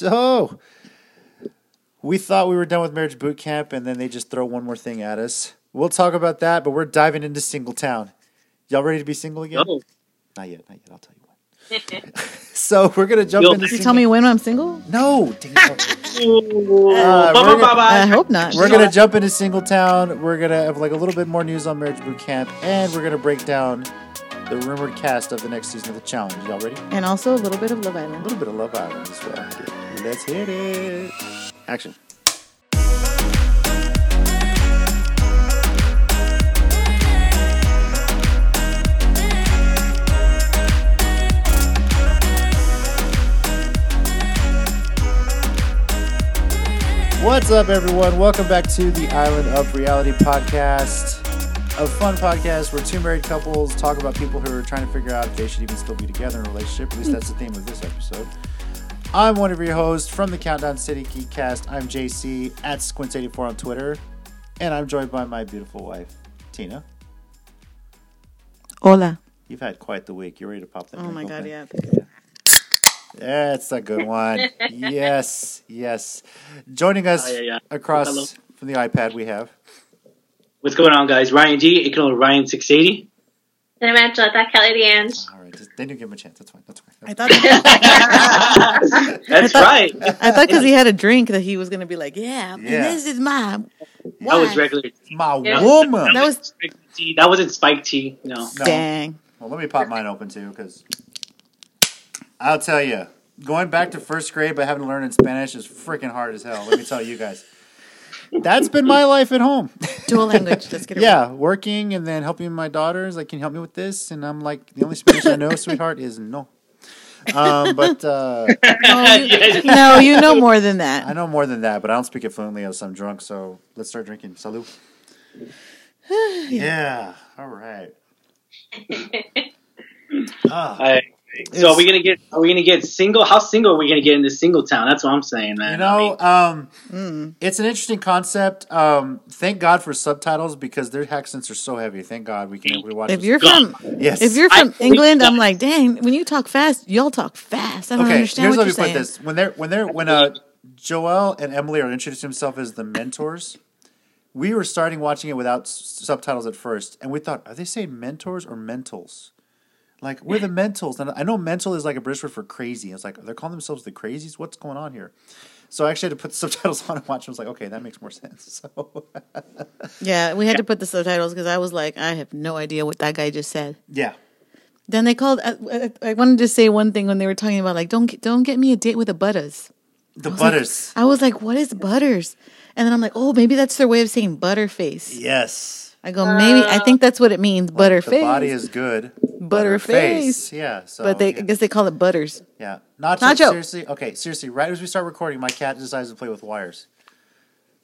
So, we thought we were done with marriage boot camp, and then they just throw one more thing at us. We'll talk about that, but we're diving into Singletown. Y'all ready to be single again? No. Not yet. Not yet. I'll tell you when. so we're gonna jump Yo, into. you You tell me when I'm single? No. dang it. Uh, bye we're bye gonna- bye I hope not. We're gonna jump into Singletown. We're gonna have like a little bit more news on marriage boot camp, and we're gonna break down the rumored cast of the next season of the challenge. Y'all ready? And also a little bit of Love Island. A little bit of Love Island as well. Let's hit it. Action. What's up, everyone? Welcome back to the Island of Reality podcast, a fun podcast where two married couples talk about people who are trying to figure out if they should even still be together in a relationship. At least that's the theme of this episode. I'm one of your hosts from the Countdown City Geekcast. I'm JC at Squints84 on Twitter, and I'm joined by my beautiful wife, Tina. Hola. You've had quite the week. You ready to pop that? Oh my god, open? yeah. That's a good one. yes, yes. Joining us Ah, yeah, yeah. across Hello. from the iPad, we have. What's going on, guys? Ryan G, equal Ryan six eighty. And I'm Angela, Kelly DeAnge. All right, just, then you give him a chance. That's fine. That's fine. I thought That's thought- right. I thought because he had a drink that he was gonna be like, yeah, Yeah. this is my That was wife. regular. My Yeah. woman. That was. That wasn't spiked tea. No. No. dang. Well, let me pop mine open too, because I'll tell you, going back to first grade but having to learn in Spanish is freaking hard as hell. Let me tell you guys. That's been my life at home. Dual language. Let's get it. yeah, working and then helping my daughters. Like, can you help me with this? And I'm like, the only Spanish I know, sweetheart, is no. Um, but uh, No, you, no, you know more than that. I know more than that, but I don't speak it fluently as I'm drunk. So let's start drinking. Salud. yeah. All right. Ah. Alright. So are we gonna get? Are we gonna get single? How single are we gonna get in this single town? That's what I'm saying, man. You know, um, Mm. it's an interesting concept. Um, thank God for subtitles because their accents are so heavy. Thank God we can able to watch. If you're from yes, if you're from believe England, I'm like, dang, when you talk fast, y'all talk fast. I don't okay, understand here's what let you're me put saying. this: when they're when they're when uh, Joel and Emily are introducing themselves as the mentors. We were starting watching it without s- subtitles at first, and we thought, are they saying mentors or mentals? Like we're the mentals, and I know mental is like a British word for crazy. It's like they're calling themselves the crazies. What's going on here? So I actually had to put subtitles on and watch. I was like, okay, that makes more sense. So Yeah, we had to put the subtitles because I was like, I have no idea what that guy just said. yeah, Then they called. I, I- I wanted to say one thing when they were talking about like, don't get, don't get me a date with the butters. the I butters. Like, I was like, what is butters? And then I'm like, oh, maybe that's their way of saying butterface. yes, I go, maybe I think that's what it means, butterface. the body is good. Butterface. Yeah. So, but they, yeah. I guess they call it butters. Yeah. Nacho, Nacho. seriously? Okay, seriously, right as we start recording, my cat decides to play with wires.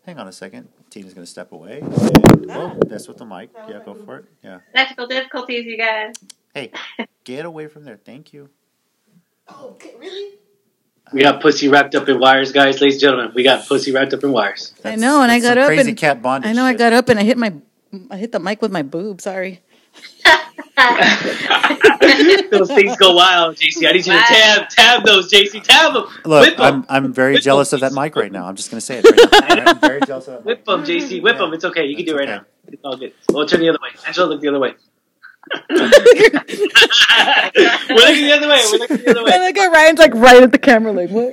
Hang on a second. Tina's going to step away. And, oh, that's with the mic. Yeah, go for it. Yeah. Technical difficulties, you guys. Hey, get away from there. Thank you. Oh, okay, really? We got pussy wrapped up in wires, guys, ladies and gentlemen. We got pussy wrapped up in wires. That's- know, and I got up crazy and- cat bondage. I know I got up and I hit my, I hit the mic with my boob. Sorry. those things go wild, JC. I need you to tab tab those, JC. Tab them. Look, Whip 'em. I'm, I'm very Whip 'em. jealous of that mic right now. I'm just going to say it right now. I'm very jealous of that mic. Whip them, JC. Whip Yeah. them. It's okay. You can do it right That's now. It's all good. Well, turn the other way. Angela, look the other way. We're looking the other way. We're looking the other And way. look at Ryan's like right at the camera, like what?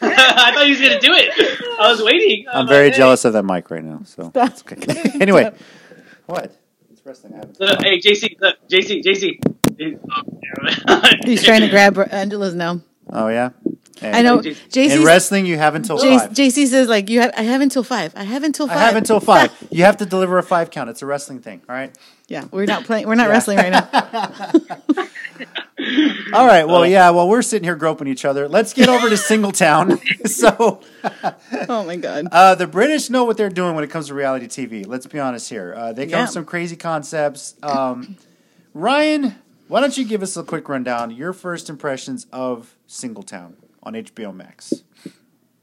I thought he was gonna do it. I was waiting. I'm like, very hey. jealous of that mic right now. So, that's it's okay. anyway, what? It's wrestling. I haven't- Look, hey, JC. Look, JC. JC. He's trying to grab Angela's now. Oh, yeah? Hey. I know. In In wrestling, you have until J- five. JC says like you have. I have until five. I have until five. I have until five. You have to deliver a five count. It's a wrestling thing. All right. Yeah, we're not playing. We're not Yeah. wrestling right now. All right. Well, yeah. Well, we're sitting here groping each other. Let's get over to Singletown. so, Oh my god. uh, the British know what they're doing when it comes to reality TV. Let's be honest here. Uh, they come Yeah. with some crazy concepts. Um, Ryan, why don't you give us a quick rundown? Your first impressions of Singletown on HBO Max.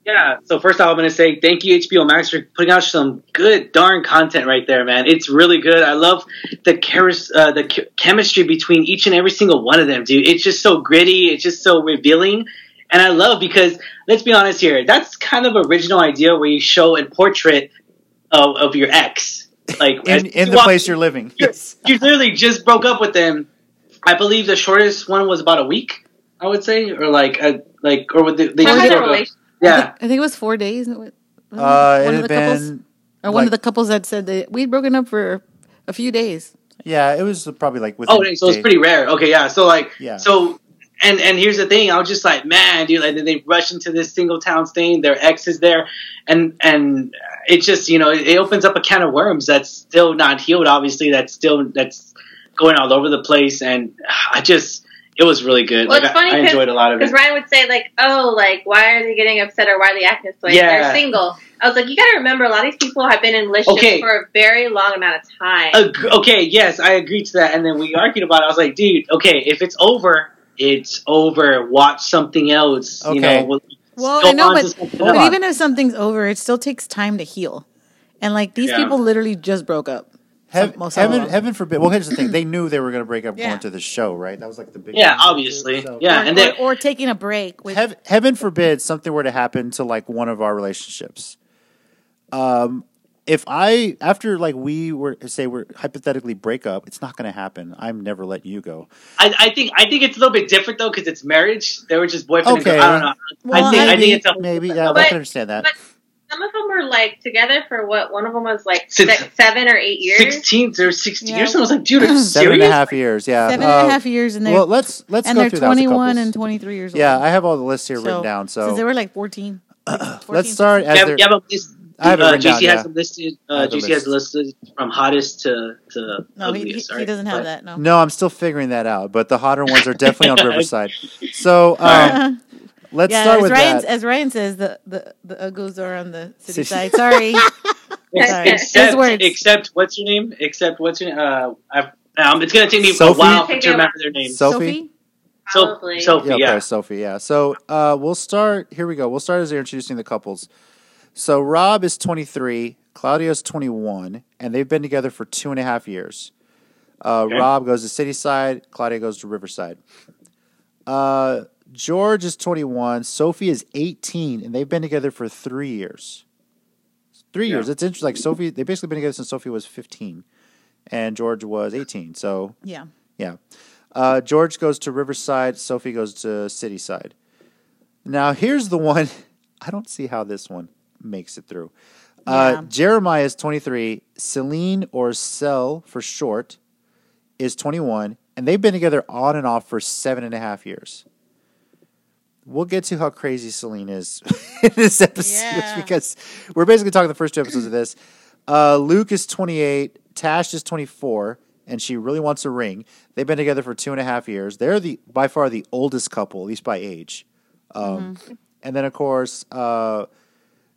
Yeah. So first off, I'm gonna say thank you HBO Max for putting out some good darn content right there, man. It's really good. I love the charis- uh, the ch- chemistry between each and every single one of them, dude. It's just so gritty. It's just so revealing. and I love because let's be honest here, that's kind of original idea where you show a portrait of, of your ex, like in, in the walk- place you're living. you you literally just broke up with them. I believe the shortest one was about a week, I would say, or like a, like or with the, they How just was their broke Yeah, I think it was four days. wasn't it? Uh, one had of the couples, been or one of the couples that said that we'd broken up for a few days. yeah, it was probably like within Oh, okay, so it's pretty rare. Okay, yeah. So like, Yeah. so and and here's the thing. I was just like, man, dude. Like, they rush into this single town thing. Their ex is there, and and it just you know it, it opens up a can of worms that's still not healed. Obviously, that's still that's going all over the place, and I just it was really good. Well, like, it's funny I, I 'cause- enjoyed a lot of it. Because. Ryan would say like, "Oh, like why are they getting upset or why are they acting this way? Yeah. They're single." I was like, "You got to remember, a lot of these people have been in relationships Okay. for a very long amount of time." Ag- okay, yes, I agreed to that, and then we argued about it. I was like, dude, okay, if it's over, it's over. Watch something else. You Okay. know, we'll- Well, I know, but, but even if something's over, it still takes time to heal. And like these Yeah. people literally just broke up. Heaven, Some- most of heaven, them. heaven forbid. Well, here's the thing: they knew they were going to break up Yeah. going to the show, right? That was like the big. Yeah, thing to obviously. so- Yeah, or, and then or, or taking a break. With, Heaven, heaven forbid something were to happen to like one of our relationships. Um, if I after like we were say we're hypothetically break up, it's not going to happen. I'm never letting you go. I, I think I think it's a little bit different though because it's marriage. They were just boyfriend Okay. and girl. I don't know. Well, I think I maybe, think it's a maybe. Yeah, I can understand that. but- Some of them were like together for what? One of them was like Since- six, seven or eight years. sixteen or sixteen Yeah. years. And I was like, dude, are you Seven serious? and a half years. Yeah, seven and a Uh, half years, and they're Well, let's let's and go they're through that with the 21 couples. and 23 years old. Yeah, I have all the lists here written down. so So they were like 14. like 14, let's start as Yeah, yeah, but this, I have it uh, written JC down, yeah. has them listed. Uh, have the JC has listed from hottest to to No, he, he, he doesn't have But- that. No. No, I'm still figuring that out, but the hotter ones are definitely on Riverside. So um, let's yeah, start as with Ryan, that. as Ryan says, the the the uggos are on the city City- side. Sorry. Sorry. His Except, words. except what's your name? Except what's your name? Uh, I've, um, it's gonna take me Sophie? a while to remember their names. Sophie? So, Sophie, Yeah, okay, yeah. Sophie. Yeah. So uh, we'll start. Here we go. We'll start as they're introducing the couples. So Rob is 23, Claudia's 21, and they've been together for two and a half years. Uh, Okay. Rob goes to City Side, Claudia goes to Riverside. Uh, George is 21, Sophie is 18, and they've been together for three years. Three Yeah. years. It's interesting. Like Sophie, they've basically been together since Sophie was 15, and George was 18. So Yeah. yeah. Uh, George goes to Riverside. Sophie goes to City Side. Now, here's the one. I don't see how this one makes it through. Uh, Yeah. Jeremiah is 23. Celine, or Cell for short, is 21. And they've been together on and off for seven and a half years. We'll get to how crazy Celine is in this episode Yeah. because we're basically talking the first two episodes of this. Uh, Luke is 28. Tash is 24, and she really wants a ring. They've been together for two and a half years. They're the by far the oldest couple, at least by age. Um, And then, of course, uh,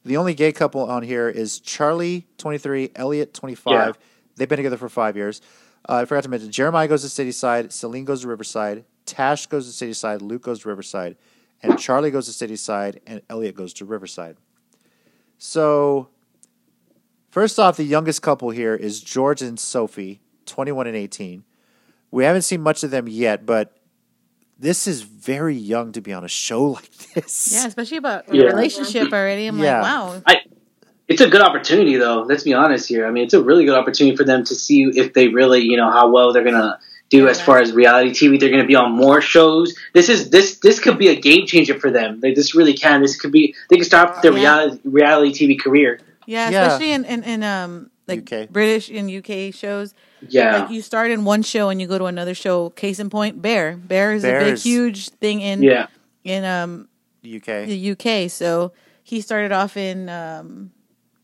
the only gay couple on here is Charlie, 23, Elliot, 25. Yeah. They've been together for five years. Uh, I forgot to mention Jeremiah goes to City Side, Celine goes to Riverside, Tash goes to City Side, Luke goes to Riverside, and Charlie goes to City Side, and Elliot goes to Riverside. So, first off, the youngest couple here is George and Sophie, 21 and 18. We haven't seen much of them yet, but this is very young to be on a show like this. Yeah, especially about a Yeah. relationship already. I'm Yeah. like, wow. It's a good opportunity, though. Let's be honest here. I mean, it's a really good opportunity for them to see if they really, you know, how well they're gonna do as far as reality TV. They're gonna be on more shows. This is this this could be a game changer for them. They, this really can. This could be. They can start their Yeah. reality reality TV career. Yeah, Yeah. especially in, in, in um like UK. British and UK shows. Yeah. Like you start in one show and you go to another show. Case in point, Bear. Bear is a big, huge thing in yeah. in um UK. the UK. So he started off in um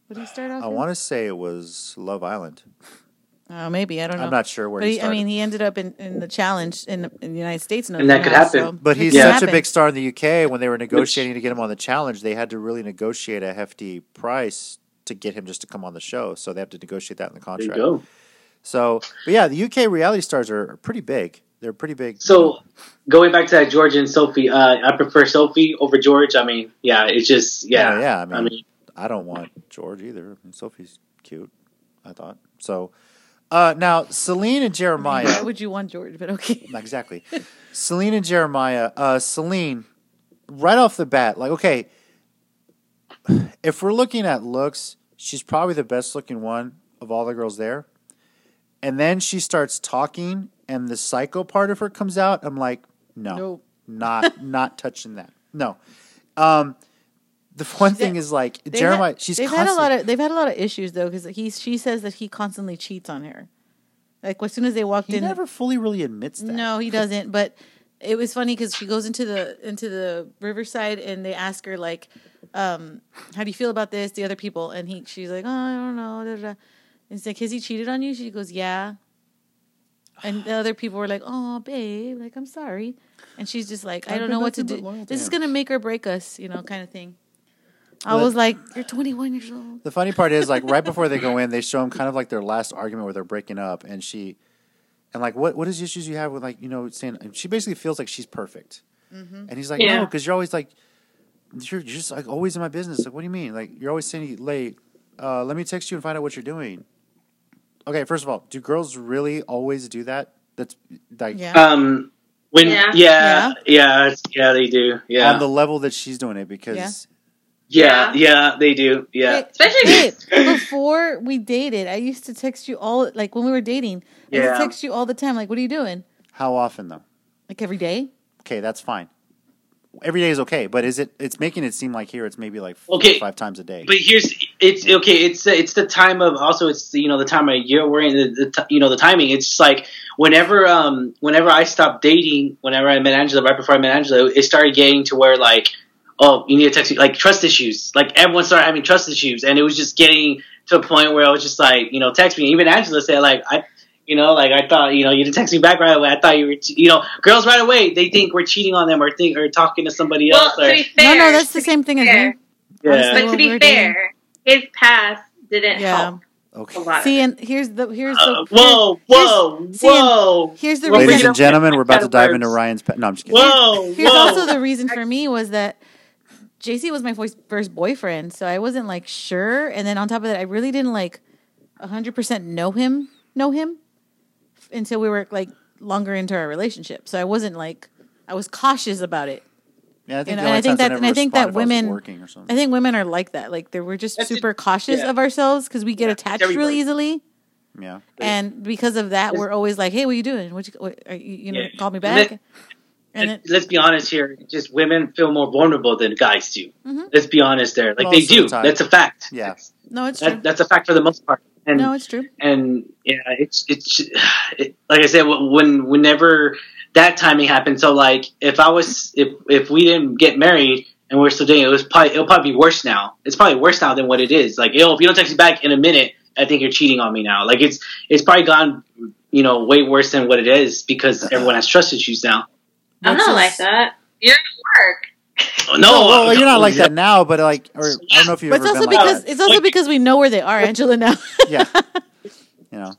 what did he start off? I want to say it was Love Island. Oh, maybe I don't know. I'm not sure where But he he, I mean, he ended up in, in the challenge in, the- in the United States, and, And that could else, happen. so but he's could such a big star in the UK. When they were negotiating to get him on the challenge, they had to really negotiate a hefty price to get him just to come on the show. So they have to negotiate that in the There you contract. go. So, but yeah, the UK reality stars are pretty big. They're pretty big. So going back to that George and Sophie, uh, I prefer Sophie over George. I mean, yeah, it's just yeah. Yeah, yeah, I mean- I mean I don't want George either. I mean, Sophie's cute. I thought so. Uh, now, Celine and Jeremiah. Why would you want George? But okay. exactly. Celine and Jeremiah. Uh, Celine, right off the bat, like okay, if we're looking at looks, she's probably the best looking one of all the girls there. And then she starts talking, and the psycho part of her comes out. I'm like, no, Nope. not not touching that. No. Um, the one thing is like They've Jeremiah. had, she's they've had a lot of they've had a lot of issues though because he she says that he constantly cheats on her. Like as soon as they walked He in, he never fully really admits that. no, he doesn't. But it was funny because she goes into the into the riverside and they ask her like, um, "How do you feel about this?" The other people and he she's like, "Oh, I don't know." Da, da, it's like, "Has he cheated on you?" She goes, "Yeah." And the other people were like, "Oh, babe, like I'm sorry," and she's just like, "I don't know what to do. This is gonna make or break us," you know, kind of thing. I Well, was like, "You're 21 years old." The funny part is, like, right before they go in, they show them kind of like their last argument where they're breaking up, and she, and like, what what is the issues you have with like you know saying and she basically feels like she's perfect, and he's like, Yeah. no, because you're always like, you're, you're just like always in my business. Like, what do you mean? Like, you're always saying you're late. Uh, let me text you and find out what you're doing. Okay, first of all, do girls really always do that? That's like Yeah. Um, when Yeah. yeah, yeah, yeah, yeah, they do. Yeah, on the level that she's doing it because Yeah. yeah, yeah, they do. Yeah, Hey, Especially hey, before we dated, I used to text you all like when we were dating. I used Yeah. to text you all the time. Like, what are you doing? how often though? Like every day? Okay, that's fine. Every day is okay, but is it? It's making it seem like here it's maybe like four Okay, or five times a day. But here's it's okay. It's it's the time of also it's you know the time of year we're in the, the t- you know the timing. It's like whenever um whenever I stopped dating, whenever I met Angela, right before I met Angela, it started getting to where like oh you need to text me like trust issues. Like everyone started having trust issues, and it was just getting to a point where I was just like you know text me. Even Angela said like I. You know, like I thought, you know, you didn't text me back right away. I thought you were, che- you know, girls right away they think we're cheating on them or think or talking to somebody well, else. to Or, be fair, no, no, that's the same thing as you. yeah. But to be we're dating. fair, his past didn't Yeah. help okay. See, and here's the here's the Uh, whoa, here's- whoa, see, and whoa! here's the Ladies reason. and gentlemen, we're about to dive into Ryan's. Pe- no, I'm just kidding. Whoa, Here's whoa. also the reason for me was that JC was my first boyfriend, so I wasn't like sure. And then on top of that, I really didn't like hundred percent know him, know him until we were like longer into our relationship. So I wasn't like I was cautious about it. Yeah, I think And the I think that- never and I think that responded I women- working or something. I think women are like that. Like they we're just That's it. super cautious Yeah. of ourselves because we get Yeah, attached everybody. really easily. yeah, And because of that, we're always like, "Hey, what you doing? What you, what, are you, you know, Yeah. call me And back." Then- And then, Let's be honest here. Just women feel more vulnerable than guys do. Mhm. Let's be honest there. Like Most they of the do. That's a fact. Yeah. no, it's true. That's a fact for the most part. And No, it's true. and yeah, it's it's it, like I said when whenever that timing happened. So like if I was if if we didn't get married and we're still dating, it was probably it'll probably be worse now. It's probably worse now than what it is. Like yo, if you don't text me back in a minute, I think you're cheating on me now. Like it's it's probably gone you know way worse than what it is because everyone has trust issues now. I'm not like that. You're at work. No, No, well, you're not like yeah. that now, but like, or I don't know if you've But it's also been like because that. it's also Like- because we know where they are, Angela. Now, Yeah. You know,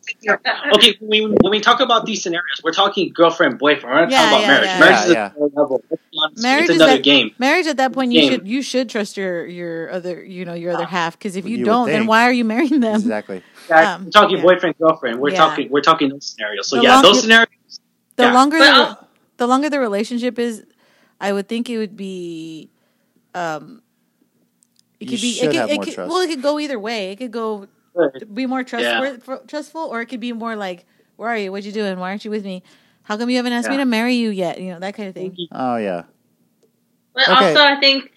okay, when we, when we talk about these scenarios, we're talking girlfriend, boyfriend. We're not Yeah, talking about yeah, marriage. yeah. Marriage Yeah, is yeah. another level. Let's be honest, Marriage it's another that- game. marriage at that point, you Game. should you should trust your your other you know your other half because if you, You don't, then why are you marrying them? exactly. Yeah, Um, we're talking yeah. boyfriend, girlfriend. We're Yeah. talking. We're talking those scenarios. So The yeah, long- those scenarios. The Yeah. longer But the, longer the relationship is, I would think it would be, um, it You could be it could, have it more could, trust. well it could go either way. It could go be more trustworthy, trustful, or it could be more like, where are you? What you doing? Why aren't you with me? How come you haven't asked me to marry you yet? You know that kind of thing. Oh yeah. But Okay. also, I think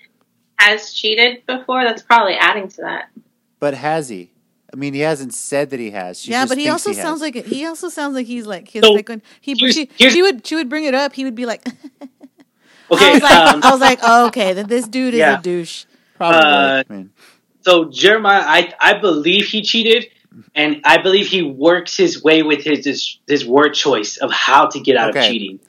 has cheated before. That's probably adding to that. But has he? I mean, he hasn't said that he has. She yeah, just but he thinks also sounds has. like he also sounds like he's like he's So, like when he here's- she, here's- she would she would bring it up. He would be like, Okay. I was like, um, I was like, oh, okay, then this dude is Yeah. a douche. probably. uh, I mean, so Jeremiah, I I believe he cheated, and I believe he works his way with his his, his word choice of how to get out Okay. of cheating.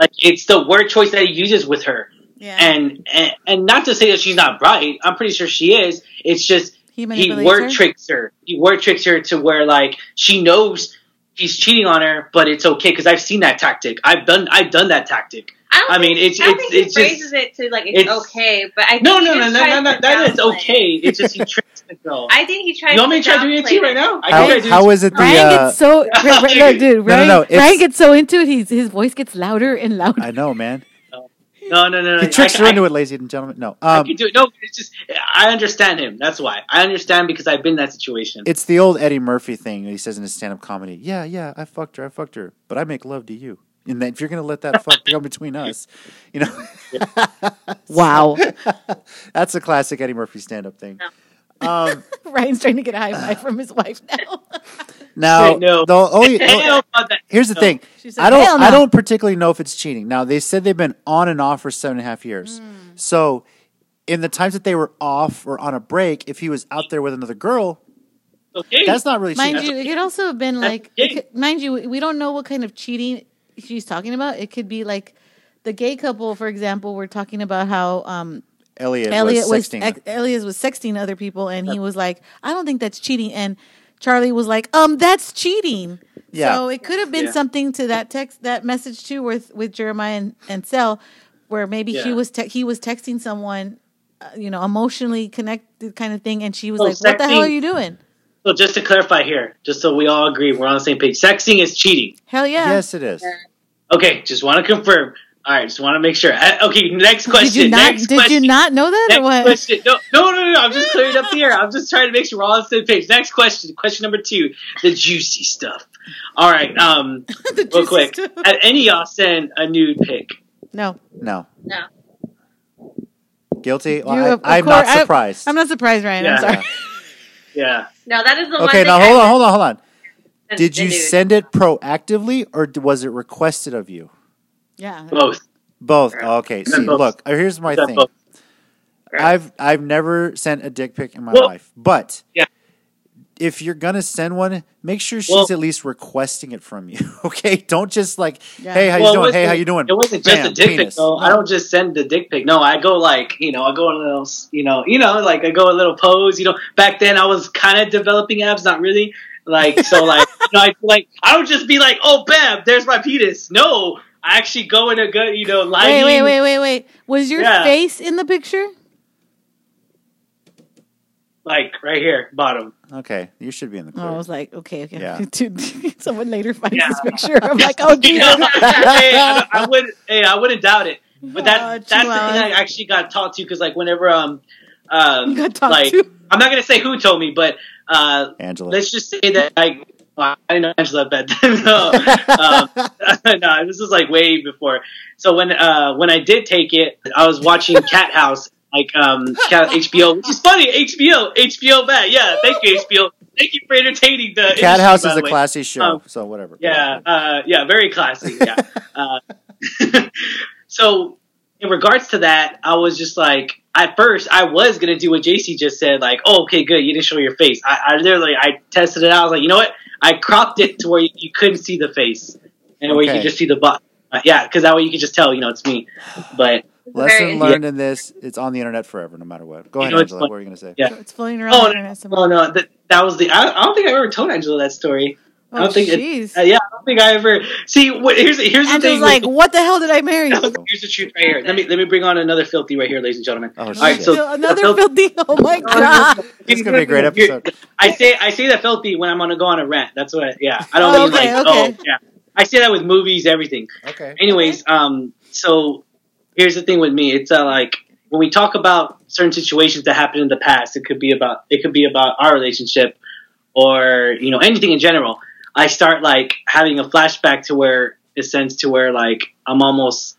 Like it's the word choice that he uses with her, Yeah, and, and and not to say that she's not bright. I'm pretty sure she is. It's just he he word her. tricks her. He word tricks her to where like she knows he's cheating on her, but it's okay because I've seen that tactic. I've done I've done that tactic. I, don't I think, mean, it's I don't it's think it's he phrases just it to like it's, it's- okay, but I think no no no just no no tries no to that is okay. It's just he tricks the girl. I think he tries. You want me to try downplay doing it to you right now? I how, can try doing how it. is it the? Ryan Uh, gets so Ra- Ra- look, dude. No, no, Ryan, no, Ryan gets so into it. He's his voice gets louder and louder. I know, man. No, no, no, no. He tricks I- her I- into it, ladies and gentlemen. No, I um, could do it. No, it's just I understand him. That's why I understand because I've been in that situation. it's the old Eddie Murphy thing. He says in his stand-up comedy, "Yeah, yeah, I fucked her, I fucked her, but I make love to you." And that if you're gonna let that fuck go between us, you know, Wow. that's a classic Eddie Murphy stand-up thing. Um, Ryan's trying to get a high five from his wife now. Now, Wait, no. the only, Hell about that. here's the No. thing. Said, I don't. No." I don't particularly know if it's cheating. Now they said they've been on and off for seven and a half years. Hmm. So, in the times that they were off or on a break, if he was out there with another girl, Okay. that's not really Mind cheating. you, it could also have been like, could, mind you, we don't know what kind of cheating she's talking about. It could be like the gay couple, for example. We're talking about how um, Elliot, Elliot was was sexting. ex- Elliot was sexting other people, and he was like, "I don't think that's cheating." And Charlie was like, "Um, that's cheating." Yeah. So it could have been Yeah. something to that text, that message too, with with Jeremiah and, and Sel, where maybe she Yeah. was te- he was texting someone, uh, you know, emotionally connected kind of thing, and she was Oh, like, "What the hell are you doing?" so just to clarify here, just so we all agree, we're on the same page. Sexting is cheating. Hell yeah! Yes, it is. Okay, just want to confirm. All right, just want to make sure. Uh, okay, next question. Did you not? next Did question. you not know that Next or what? question. No, no, no, no, no. I'm just clearing up the air. I'm just trying to make sure we're all on the same page. Next question. Question number two. The juicy stuff. All right. Um, The real juicy quick. stuff. Have any of y'all send a nude pic? No, No, No. guilty. Well, You, I, of I'm course- not surprised. I'm not surprised, Ryan. I'm sorry. Yeah. No, that is the one okay, thing now hold on, hold on, hold on. Did you nude. send it proactively or was it requested of you? Yeah. Both. Both. Yeah. Okay. Yeah, See, both. look. uh, Here's my Yeah, thing. both. I've I've never sent a dick pic in my Well- life, but Yeah. if you're gonna send one, make sure she's Well- at least requesting it from you. Okay, don't just like, Yeah. hey, how Well, you doing? Hey, how you doing? It wasn't just a dick pic penis. though. I don't just send the dick pic. No, I go like, you know, I go in a little, you know, you know, like I go a little pose. You know, back then I was kind of developing abs, not really. Like so, like you know, I like I don't just be like, oh, bam, there's my penis. No, I actually go in a good, you know, lighting. Wait, wait, wait, wait, wait. Was your Yeah. face in the picture? like right here, bottom. Okay, you should be in the Oh, I was like, okay, okay. Yeah. Dude, someone later finds Yeah. this picture. I'm like, oh, You know, hey, I, I would, hey, I wouldn't doubt it. But that Oh, that's the thing I actually got taught to because like whenever um um You got like to. I'm not gonna say who told me, but uh Angela. let's just say that I well, I didn't know Angela bet no um, no this was like way before. So when uh when I did take it, I was watching Cat House like um Cat HBO, which is funny. HBO HBO bet yeah. Thank you HBO. Thank you for entertaining the Cat industry, House is a way. classy show, Um, so whatever. Yeah, uh, yeah, very classy. Yeah. uh, so, in regards to that, I was just like, at first, I was gonna do what JC just said, like, oh, okay, good, you didn't show your face. I, I literally, I tested it out. I was like, you know what? I cropped it to where you, you couldn't see the face, and where you Okay. could just see the butt. Uh, yeah, because that way you could just tell, you know, it's me. But Lesson Very- learned in this: it's on the internet forever, no matter what. Go You ahead, know, Angela. What were you gonna say? Yeah. It's floating around Oh, the internet oh no, that that was the. I, I don't think I ever told Angela that story. I Oh, don't think. It, uh, yeah, I don't think I ever. See, what, here's here's the Angela's thing. like, what the hell did I marry? Here's the truth right here. Let me let me bring on another filthy right here, ladies and gentlemen. Oh, All right, so Another the filthy. Oh my god. This is gonna be a great episode. I say I say that filthy when I'm gonna go on a rant. That's what. Yeah, I don't Oh, mean okay, like okay. oh yeah. I say that with movies, everything. Okay. Anyways, um, so here's the thing with me. It's uh, like when we talk about certain situations that happened in the past, it could be about it could be about our relationship or you know anything in general. I start like having a flashback to where a sense to where like I'm almost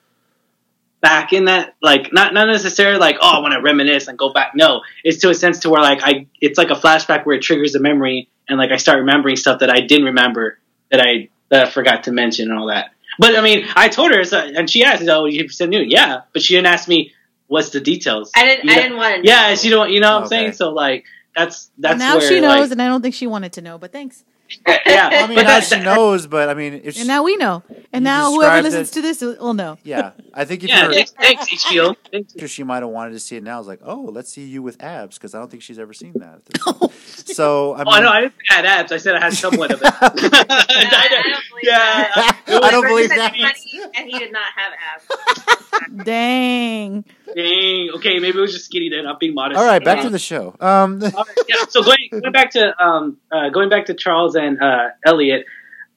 back in that like not not necessarily like oh I want to reminisce and go back. No, it's to a sense to where like I it's like a flashback where it triggers a memory and like I start remembering stuff that I didn't remember that I that I forgot to mention and all that. But I mean, I told her, so, and she asked, "Oh, you said new, yeah," but she didn't ask me what's the details. I didn't. You I know- didn't want to. Yeah, she don't. You know what I'm Okay. saying? So like, that's that's now where, she knows, like- and I don't think she wanted to know. But thanks. yeah, I mean, but now she knows, but I mean, if she, And now we know. And now whoever listens it- to this will know. yeah, I think if yeah, you're, thanks, thanks HBO. Thanks. Because she might have wanted to see it now. I was like, oh, let's see you with abs because I don't think she's ever seen that. so I oh, mean, Oh no, I didn't say I had abs. I said I had somewhat of it. I, I don't believe yeah, that. it I don't believe that. funny, and he did not have abs. Dang. Dang. Okay, maybe it was just skinny then. I'm being modest. all right, back Uh, to the show. Um, All right, yeah. So going going back to um uh, going back to Charles and uh, Elliot,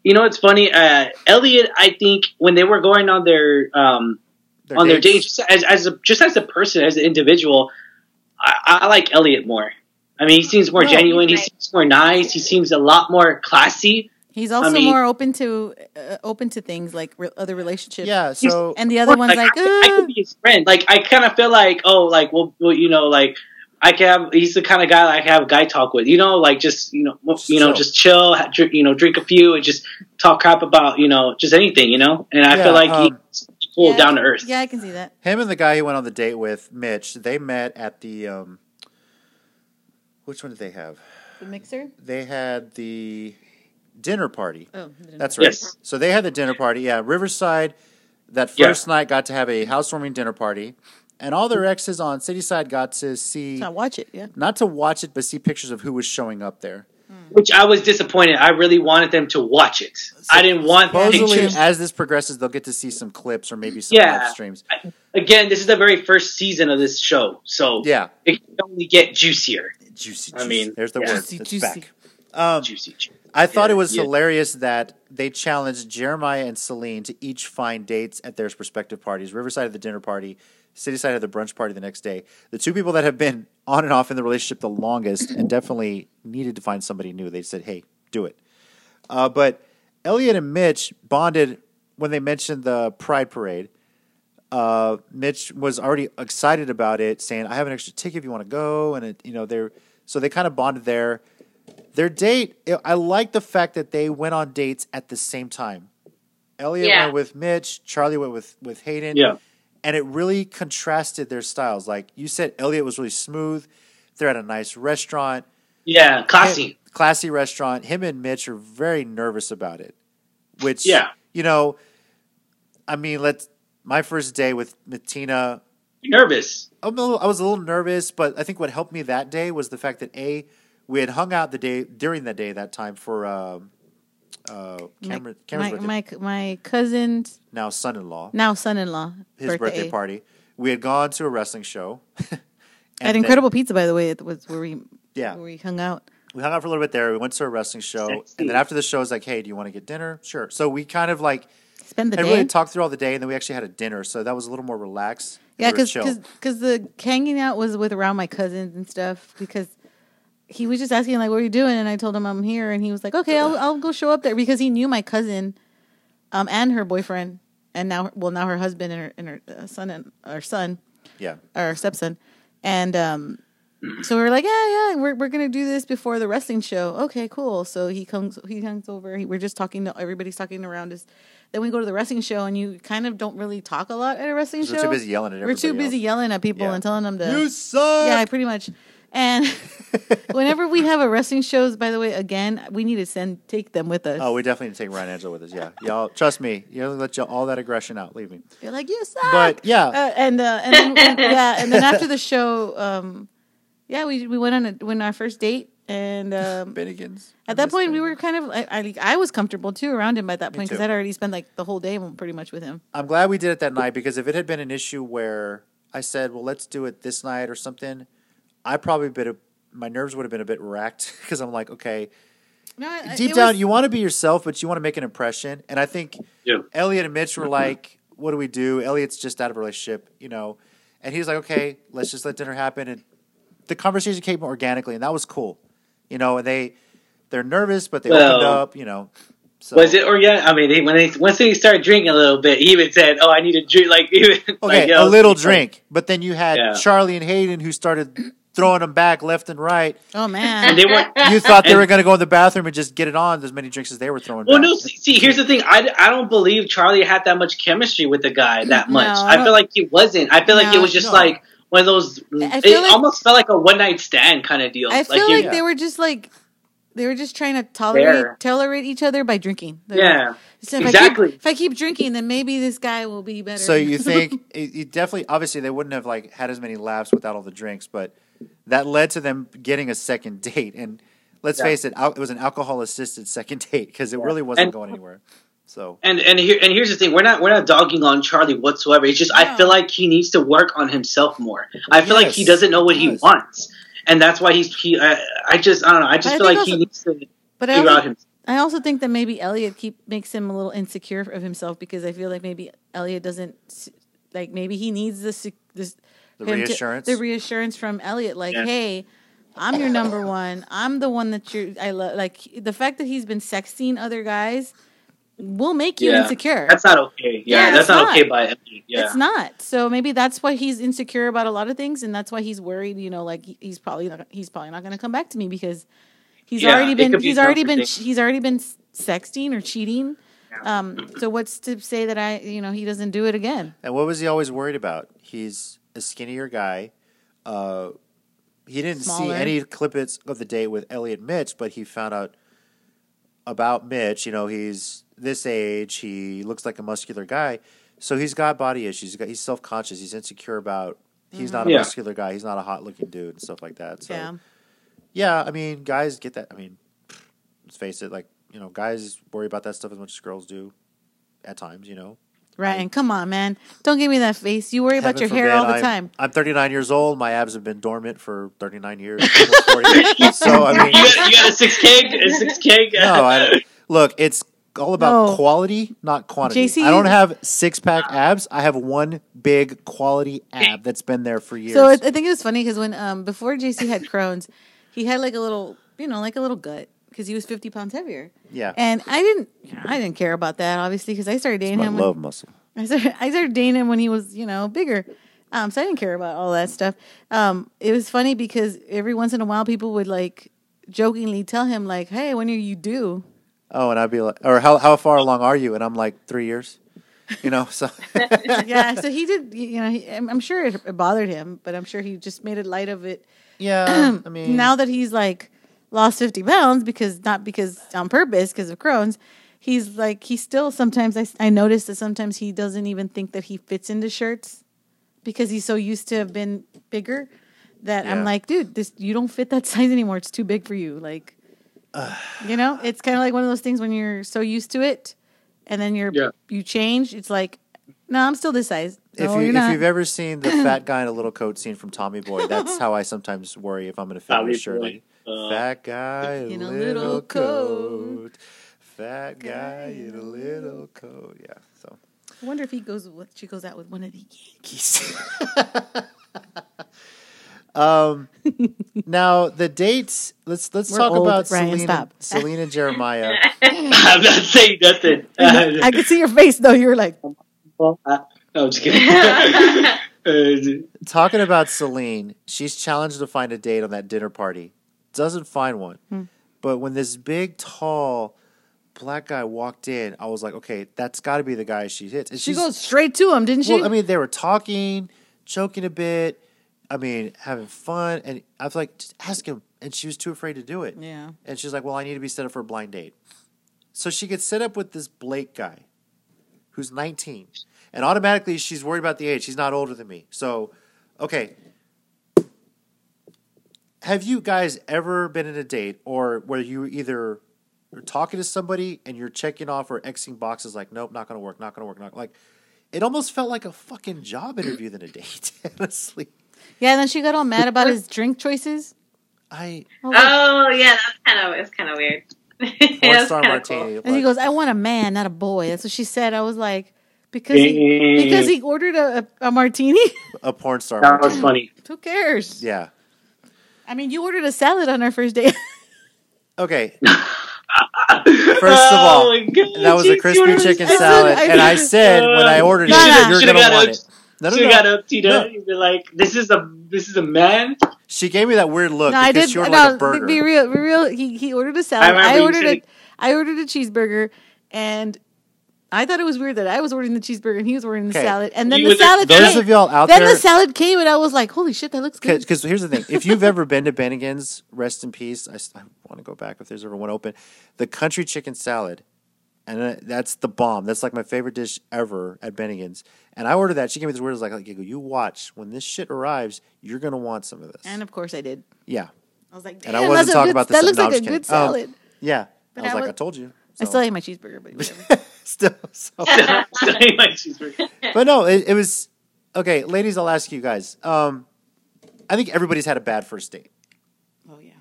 you know it's funny. Uh, Elliot, I think when they were going on their um Their on their dates. dates. Just as as a, just as a person, as an individual, I, I like Elliot more. I mean, he seems more No, genuine. He he's seems more nice. He seems a lot more classy. He's also mean- more open to uh, open to things like re- other relationships. Yeah. So and the other one's like, I, could- I could be his friend. Like I kind of feel like, oh, like well, well, you know, like I can have. He's the kind of guy I can have a guy talk with. You know, like just you know, Just you know, chill. just chill, drink, you know, drink a few, and just talk crap about you know, just anything. You know, and I Yeah, feel like um, he's cool, Yeah, down to earth. Yeah, I can see that. him and the guy he went on the date with, Mitch, they met at the um. Which one did they have? The mixer. They had the dinner party. Oh, didn't That's right. Yes. So they had the dinner party. Yeah, Riverside. That Yeah. first night got to have a housewarming dinner party, and all their exes on Cityside got to see So watch it. Yeah. not to watch it, but see pictures of who was showing up there. Hmm. Which I was disappointed. I really wanted them to watch it. I didn't want Supposedly, pictures. as this progresses, they'll get to see some clips or maybe some Yeah. live streams. Again, this is the very first season of this show, so Yeah, it can only get juicier. juicy. I mean, there's the yeah. word. Juicy, It's juicy. back. Um, Juicy. ju- I thought Yeah, it was yeah. hilarious that they challenged Jeremiah and Celine to each find dates at their respective parties. Riverside had the dinner party, Cityside had the brunch party the next day. The two people that have been on and off in the relationship the longest and definitely needed to find somebody new, they said, hey, do it. Uh, but Elliot and Mitch bonded when they mentioned the Pride Parade. Uh, Mitch was already excited about it, saying, "I have an extra ticket if you want to go," and it, you know, they're so they kind of bonded there. Their date, I like the fact that they went on dates at the same time. Elliot Yeah. went with Mitch, Charlie went with with Hayden, Yeah. and it really contrasted their styles. Like you said, Elliot was really smooth. They're at a nice restaurant, Yeah, classy. Him- classy restaurant. Him and Mitch are very nervous about it, which Yeah. you know, I mean, let's my first day with with Tina. You're nervous. I'm a little, I was a little nervous, but I think what helped me that day was the fact that a we had hung out the day during the day that time for um, uh, Cameron, Cameron's my, birthday, my my cousin's now son-in-law, now son-in-law his birthday, party. We had gone to a wrestling show. At And then- Incredible Pizza, by the way, it was where we Yeah. where we hung out. we hung out for a little bit there. We went to a wrestling show, Sexy. and then after the show, I was like, "Hey, do you want to get dinner?" Sure. So we kind of like Spend the had day. really talked through all the day, and then we actually had a dinner. So that was a little more relaxed. yeah, because chill. because the hanging out was with around my cousins and stuff. Because he was just asking like, "What are you doing?" And I told him I'm here, and he was like, "Okay, I'll I'll go show up there." Because he knew my cousin, um, and her boyfriend, and now well now her husband and her and her uh, son and our son yeah, our stepson, and um, so we are like, yeah, yeah, we're we're gonna do this before the wrestling show. Okay, cool. So he comes, he comes over. He, we're just talking. To, everybody's talking around us. Then we go to the wrestling show, and you kind of don't really talk a lot at a wrestling show. we're too busy yelling at We're too everybody busy yelling at people Yeah. and telling them to. you suck. yeah, pretty much. And whenever we have a wrestling shows, by the way, again, we need to send take them with us. Oh, we definitely need to take Ryan Angela with us. Yeah, y'all trust me. You know, let y'all, all that aggression out. Leave me. You're like you suck. But yeah, uh, and uh, and then when- yeah, and then after the show, um, yeah, we we went on a went on our first date, and um, Bennigan's. at that point we were kind of I, I I was comfortable too around him by that point because. I'd already spent like the whole day pretty much with him. I'm glad we did it that night because if it had been an issue where I said, "Well, let's do it this night" or something, I probably been a, my nerves would have been a bit racked because I'm like, okay, No, I- deep down was- you want to be yourself, but you want to make an impression. And I think Yeah. Elliot and Mitch were mm-hmm. like, "What do we do?" Elliot's just out of a relationship, you know, and he's like, "Okay, let's just let dinner happen." And the conversation came organically, and that was cool, you know. And they they're nervous, but they opened up, you know. So, Was it or yeah? I mean, they, when they once they started drinking a little bit, he even said, "Oh, I need a drink." Like, even, Okay, like, a little drink, but then you had Yeah. Charlie and Hayden who started throwing them back left and right. oh and man, they weren't. You thought they And- were going to go in the bathroom and just get it on as many drinks as they were throwing. Well, back. no. See, see, here's the thing. I, I don't believe Charlie had that much chemistry with the guy that No, much. I I, feel like he wasn't. I feel like it was just no. like one of those. It like- almost felt like a one night stand kind of deal. I feel you- like yeah. they were just like they were just trying to tolerate Fair. tolerate each other by drinking. They're yeah. So if Exactly. I keep, if I keep drinking, then maybe this guy will be better. So you think you definitely, obviously, they wouldn't have like had as many laughs without all the drinks, but that led to them getting a second date. And let's Yeah. face it, al- it was an alcohol assisted second date because it really wasn't And- going anywhere. So And and here and here's the thing: we're not we're not dogging on Charlie whatsoever. It's just No. I feel like he needs to work on himself more. I feel like he doesn't know what he wants, and that's why he's he. I, I just I don't know. I just I feel think like he needs to but I figure also, out himself. I also think that maybe Elliot keep makes him a little insecure of himself because I feel like maybe Elliot doesn't like maybe he needs this this The him to- reassurance? the reassurance from Elliot, like, Yeah. hey, I'm your number one. I'm the one that you're. I love. Like the fact that he's been sexting other guys will make you Yeah. insecure. That's not okay. Yeah, Yeah, that's not, not. okay by Elliot. Yeah. It's not. So maybe that's why he's insecure about a lot of things, and that's why he's worried. You know, like he's probably not, he's probably not going to come back to me because he's Yeah, already been be he's already been comforting. he's already been sexting or cheating. Um, so what's to say that I you know he doesn't do it again? And what was he always worried about? He's a skinnier guy. Uh, he didn't Smaller. see any clippets of the date with Elliot Mitch, but he found out about Mitch. You know, he's this age. He looks like a muscular guy, so he's got body issues. He's, got, he's self conscious. He's insecure about. He's not a Yeah. muscular guy. He's not a hot looking dude and stuff like that. So yeah, yeah, I mean, guys get that. I mean, let's face it. Like you know, guys worry about that stuff as much as girls do. At times, you know. Right. And come on, man, don't give me that face. You worry about Heaven your hair all the I'm- time. I'm 39 years old. My abs have been dormant for 39 years. almost 40. so I mean, you, got, you got a six keg? A six keg? no, I look, it's all about No. quality, not quantity. JC I don't have six pack abs. I have one big quality ab that's been there for years. So I think it was funny because when um before JC had Crohn's, he had like a little you know like a little gut because he was fifty pounds heavier, yeah, and I didn't I didn't care about that obviously because I started dating my him. When, love muscle. I started I started dating him when he was you know bigger. Um, so I didn't care about all that stuff. Um, it was funny because every once in a while people would like jokingly tell him like, "Hey, when are you due?" Oh, and I'd be like, or how how far along are you? And I'm like three years. You know, so yeah, so he did. You know, he, I'm I'm sure it, it bothered him, but I'm sure he just made it light of it yeah. I mean, now that he's like lost 50 pounds because not because on purpose because of Crohn's, he's like he still sometimes I, I notice that sometimes he doesn't even think that he fits into shirts because he's so used to have been bigger that Yeah. I'm like, dude, this you don't fit that size anymore. It's too big for you. Like, you know, it's kind of like one of those things when you're so used to it, and then you're Yeah. you change. It's like, no, I'm still this size. if No, you you're if not. you've ever seen the fat guy in a little coat scene from Tommy Boy, that's how I sometimes worry if I'm going to fit in Tommy a shirt. Boy. Like, Uh, fat guy in, a little, coat. Fat guy in a little coat. Yeah. So I wonder if he goes with she goes out with one of the Yankees. um. Now the dates. Let's let's We're talk old, about Ryan, Selena, stop. Selena Jeremiah. I'm not saying nothing. I could see your face though. You were like, Well, no, I'm just kidding. Talking about Celine, she's challenged to find a date on that dinner party. Doesn't find one. Hmm. But when this big, tall, black guy walked in, I was like, okay, that's got to be the guy she hits. And she goes straight to him, didn't she? well, I mean, they were talking, joking a bit. I mean, having fun, and I was like, just ask him. And she was too afraid to do it. yeah. And she's like, well, I need to be set up for a blind date. So she gets set up with this Blake guy who's 19. And automatically she's worried about the age. He's not older than me. So, okay. Have you guys ever been in a date or where you either you're talking to somebody and you're checking off or Xing boxes like, nope, not going to work, not going to work, not like, it almost felt like a fucking job interview than a date, honestly. Yeah, and then she got all mad about his drink choices. I, I was like- oh yeah, that's kind of it's kind of weird. porn That's oh, star kinda martini. and he goes, "I want a man, not a boy." That's what she said. I was like, because he, mm. because he ordered a, a, a martini. a porn star that was martini. funny. Who cares? Yeah. I mean, you ordered a salad on our first date. Okay. First of oh all, Oh God, that was a crispy ordered chicken I said- salad, I and I said- said when I uh, ordered No, it, no. you're gonna got want a- it. No, no, Should no. have got up, Tito. No. You'd be like, "This is a this is a man." She gave me that weird look no, I because did. she ordered no, like a be- burger. be real. Be real. He he ordered a salad. remember I, ordered a I ordered a cheeseburger, and I thought it was weird that I was ordering the cheeseburger and he was ordering the Okay. salad. And then You the would- salad Those came. of y'all out then there, the salad came, and I was like, "Holy shit, that looks good." because here's the thing: if you've ever been to Bennigan's, rest in peace. I, want to go back if there's ever one open. The country chicken salad, and uh, that's the bomb. That's like my favorite dish ever at Bennigan's. And I ordered that. She gave me this weird. Like, like, you watch when this shit arrives, you're gonna want some of this. And of course, I did. yeah, I was like, And I "Damn, wasn't a talking good- about the That looks like a good kidding. Um, salad." yeah. I was I like, was- I told you. I still ate my cheeseburger, but whatever. still. So. Still eat my cheeseburger. but no, it, it was okay, ladies. I'll ask you guys. Um, I think everybody's had a bad first date. oh yeah.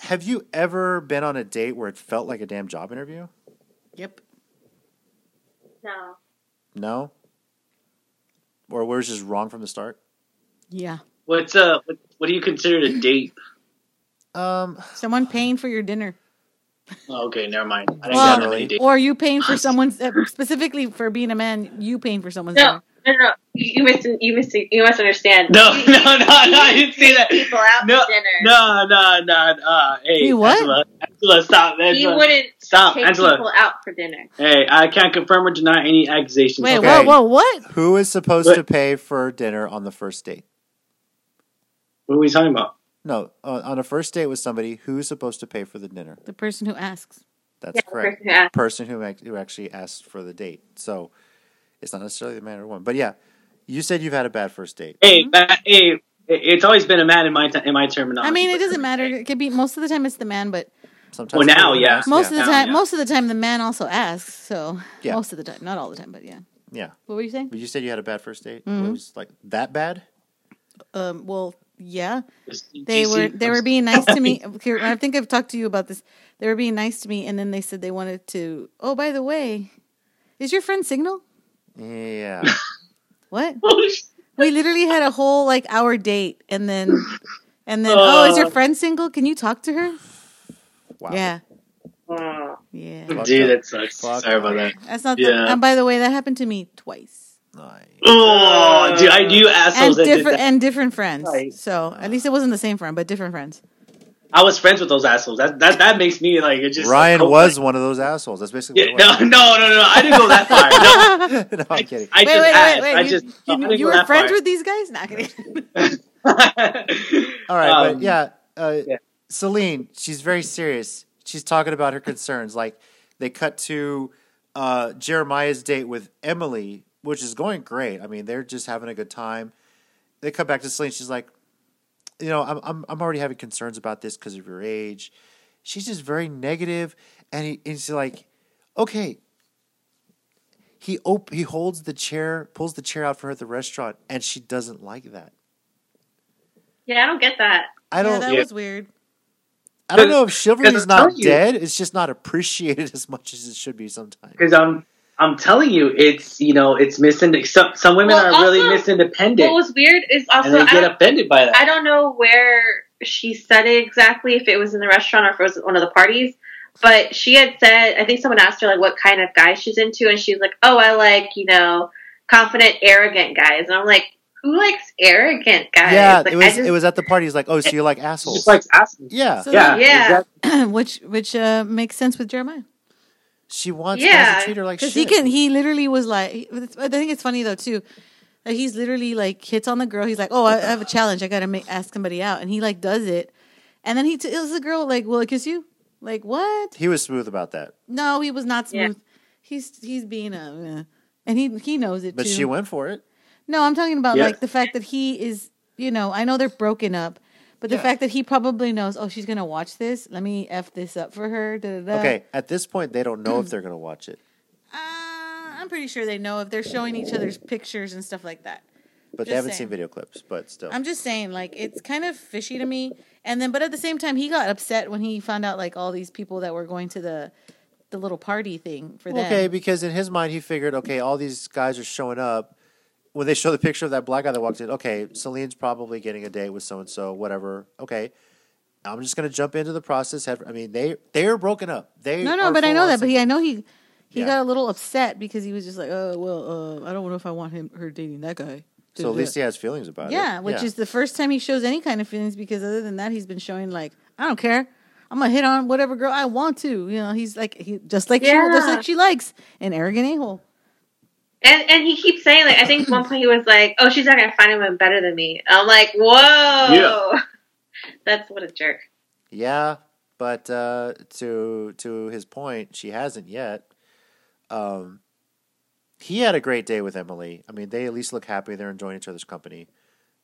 Have you ever been on a date where it felt like a damn job interview? Yep. No. No. or where it's just wrong from the start. Yeah. What's uh? What, what do you consider a date? Um, Someone paying for your dinner. Oh, okay, never mind. I didn't Well, have any. Or are you paying for someone's, uh, specifically for being a man, you paying for someone's No, dinner. no, no. You, you mis you mis you must understand. No, no, no, no, I didn't see that. People out No, to dinner. No, no, no. Uh, hey, You what? Angela, Angela, stop. he wouldn't stop, take Angela. people out for dinner. Hey, I can't confirm or deny any accusations. Wait, Okay. whoa, whoa, what? who is supposed What? to pay for dinner on the first date? What are we talking about? No, uh, on a first date with somebody, who's supposed to pay for the dinner? The person who asks. That's Yeah, the correct. person who. Person who ac- who actually asked for the date. So it's not necessarily the man or woman. But yeah, you said you've had a bad first date. Hey, uh, hey, it's always been a man in my t- in my terminology. I mean, it doesn't matter. It could be most of the time it's the man, but Sometimes Well, now, yeah. asks, most yeah. of the Yeah, time, yeah. most of the time the man also asks. So Yeah. most of the time, not all the time, but yeah. yeah. What were you saying? But you said you had a bad first date. Mhm. It was like that bad. Um, well, yeah, they were they were being nice to me. I'm Okay, I think I've talked to you about this. They were being nice to me, and then they said they wanted to. Oh, by the way, is your friend Signal? Yeah. What? We literally had a whole like hour date, and then and then oh, is your Uh. friend single? Can you talk to her? Wow. Yeah, Oh. yeah. Dude, that sucks. Fucked Sorry about that. That's not. Yeah. The, and by the way, that happened to me twice, Nice. Oh, dude, I do and assholes that did different that. and different friends. Right. So at least it wasn't the same friend, but different friends. I was friends with those assholes. That that that makes me like it just. Ryan like, was one of those assholes. That's basically Yeah, what no, no, no, no. I didn't go that far. No, no, I'm kidding. I wait, just wait, asked. wait, wait. I just. you, no, I you were friends far. with these guys? Not kidding. All right, Um, but yeah, uh, yeah. Celine, she's very serious. She's talking about her concerns. Like they cut to uh, Jeremiah's date with Emily, which is going great. I mean, they're just having a good time. They come back to Celine. She's like, you know, I'm I'm I'm already having concerns about this because of your age. She's just very negative, and, he, and he's like, okay. He op- he holds the chair, pulls the chair out for her at the restaurant, and she doesn't like that. Yeah, I don't get that. I don't. that Yeah. was weird. I don't know if chivalry is not telling you- dead. It's just not appreciated as much as it should be sometimes. Because I'm, I'm telling you, it's you know, it's misin. Some some women Well, are really also, misindependent, What was weird is also and they I get don't, offended by that. I don't know where she said it exactly, if it was in the restaurant or if it was at one of the parties. But she had said, I think someone asked her like what kind of guy she's into, and she's like, "Oh, I like you know confident, arrogant guys." And I'm like, "Who likes arrogant guys?" yeah, like, it was. Just, it was at the party. He's like, "Oh, so you like She assholes?" just likes asking. yeah, So Yeah, Yeah. exactly. which which uh, makes sense with Jeremiah she wants guys to treat her like because shit. he can. He literally was like. I think it's funny though too. That he's literally like hits on the girl. He's like, "Oh, I, I have a challenge. I gotta make, ask somebody out," and he like does it, and then he tells the girl like, "Will I kiss you?" Like what? He was smooth about that, No, he was not Yeah. smooth. He's he's being a, and he he knows it but too. she went for it. No, I'm talking about Yeah. like the fact that he is, you know, I know they're broken up, but the Yeah. fact that he probably knows, oh, she's gonna watch this. Let me f this up for her. Da, da, da. Okay, at this point, they don't know if they're gonna watch it, Uh, I'm pretty sure they know if they're showing each other's pictures and stuff like that. but they haven't saying. seen video clips. But still, I'm just saying, like, it's kind of fishy to me. And then, but at the same time, he got upset when he found out like all these people that were going to the the little party thing for them. okay, because in his mind, he figured, okay, all these guys are showing up. When they show the picture of that black guy that walked in, okay, Celine's probably getting a date with so and so, whatever. Okay, I'm just gonna jump into the process. Have, I mean, they they are broken up. They No, no, but I know that. But he, I know he he Yeah. got a little upset because he was just like, oh well, uh, I don't know if I want him her dating that guy. So at least he has feelings about it. Yeah, which is the first time he shows any kind of feelings because other than that, he's been showing like, I don't care. I'm gonna hit on whatever girl I want to. You know, he's like he just like she just like she likes an arrogant a hole. And and he keeps saying like, I think at one point he was like, "Oh, she's not gonna find anyone better than me." I'm like, "Whoa, Yeah. that's what a jerk." Yeah, but uh, to to his point, she hasn't yet. Um, he had a great day with Emily. I mean, they at least look happy. They're enjoying each other's company.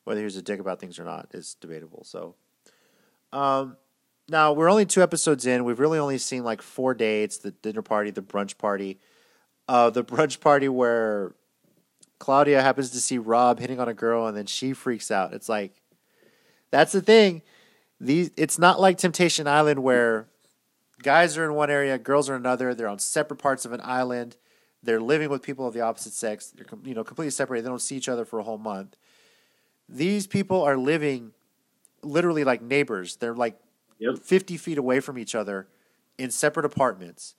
Whether he's a dick about things or not is debatable. So, um, now we're only two episodes in. We've really only seen like four dates: the dinner party, the brunch party. Uh, the brunch party where Claudia happens to see Rob hitting on a girl, and then she freaks out. It's like that's the thing these it's not like Temptation Island where guys are in one area, girls are another. They're on separate parts of an island. They're living with people of the opposite sex. They're you know completely separated. They don't see each other for a whole month. These people are living literally like neighbors. They're like Yep. 50 feet away from each other in separate apartments.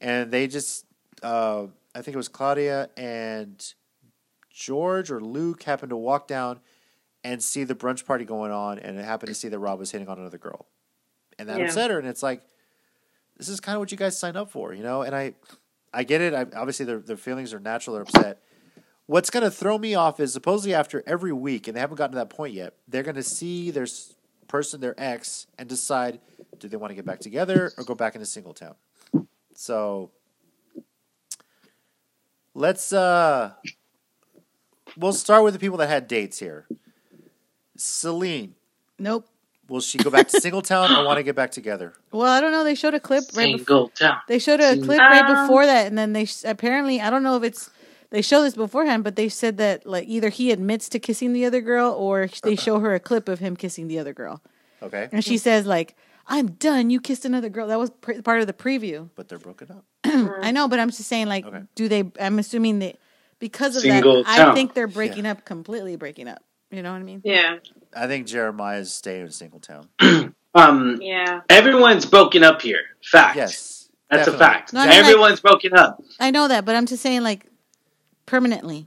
And they just, uh, I think it was Claudia and George or Luke happened to walk down and see the brunch party going on and it happened to see that Rob was hitting on another girl. And that Yeah. upset her. And it's like, this is kind of what you guys signed up for, you know? And I, I get it. I, obviously, their, their feelings are natural. They're upset. What's going to throw me off is supposedly after every week, and they haven't gotten to that point yet, they're going to see their person, their ex, and decide do they want to get back together or go back into single town. So let's uh we'll start with the people that had dates here. Celine, Nope. will she go back to single town or want to get back together? Well, I don't know. They showed a clip right before. They showed a Single- clip right Um, before that, and then they sh- apparently I don't know if it's they show this beforehand, but they said that like either he admits to kissing the other girl or they show her a clip of him kissing the other girl, Okay. and she says like, "I'm done. You kissed another girl." That was pr- part of the preview. But they're broken up. I know, but I'm just saying like, Okay. do they? I'm assuming that because of Single that, I think they're breaking up completely, breaking up. You know what I mean? Yeah. I think Jeremiah's staying in single town. Um, Yeah. everyone's broken up here. Fact. Yes. That's definitely. a fact. No, I mean, like- everyone's broken up. I know that, but I'm just saying like permanently.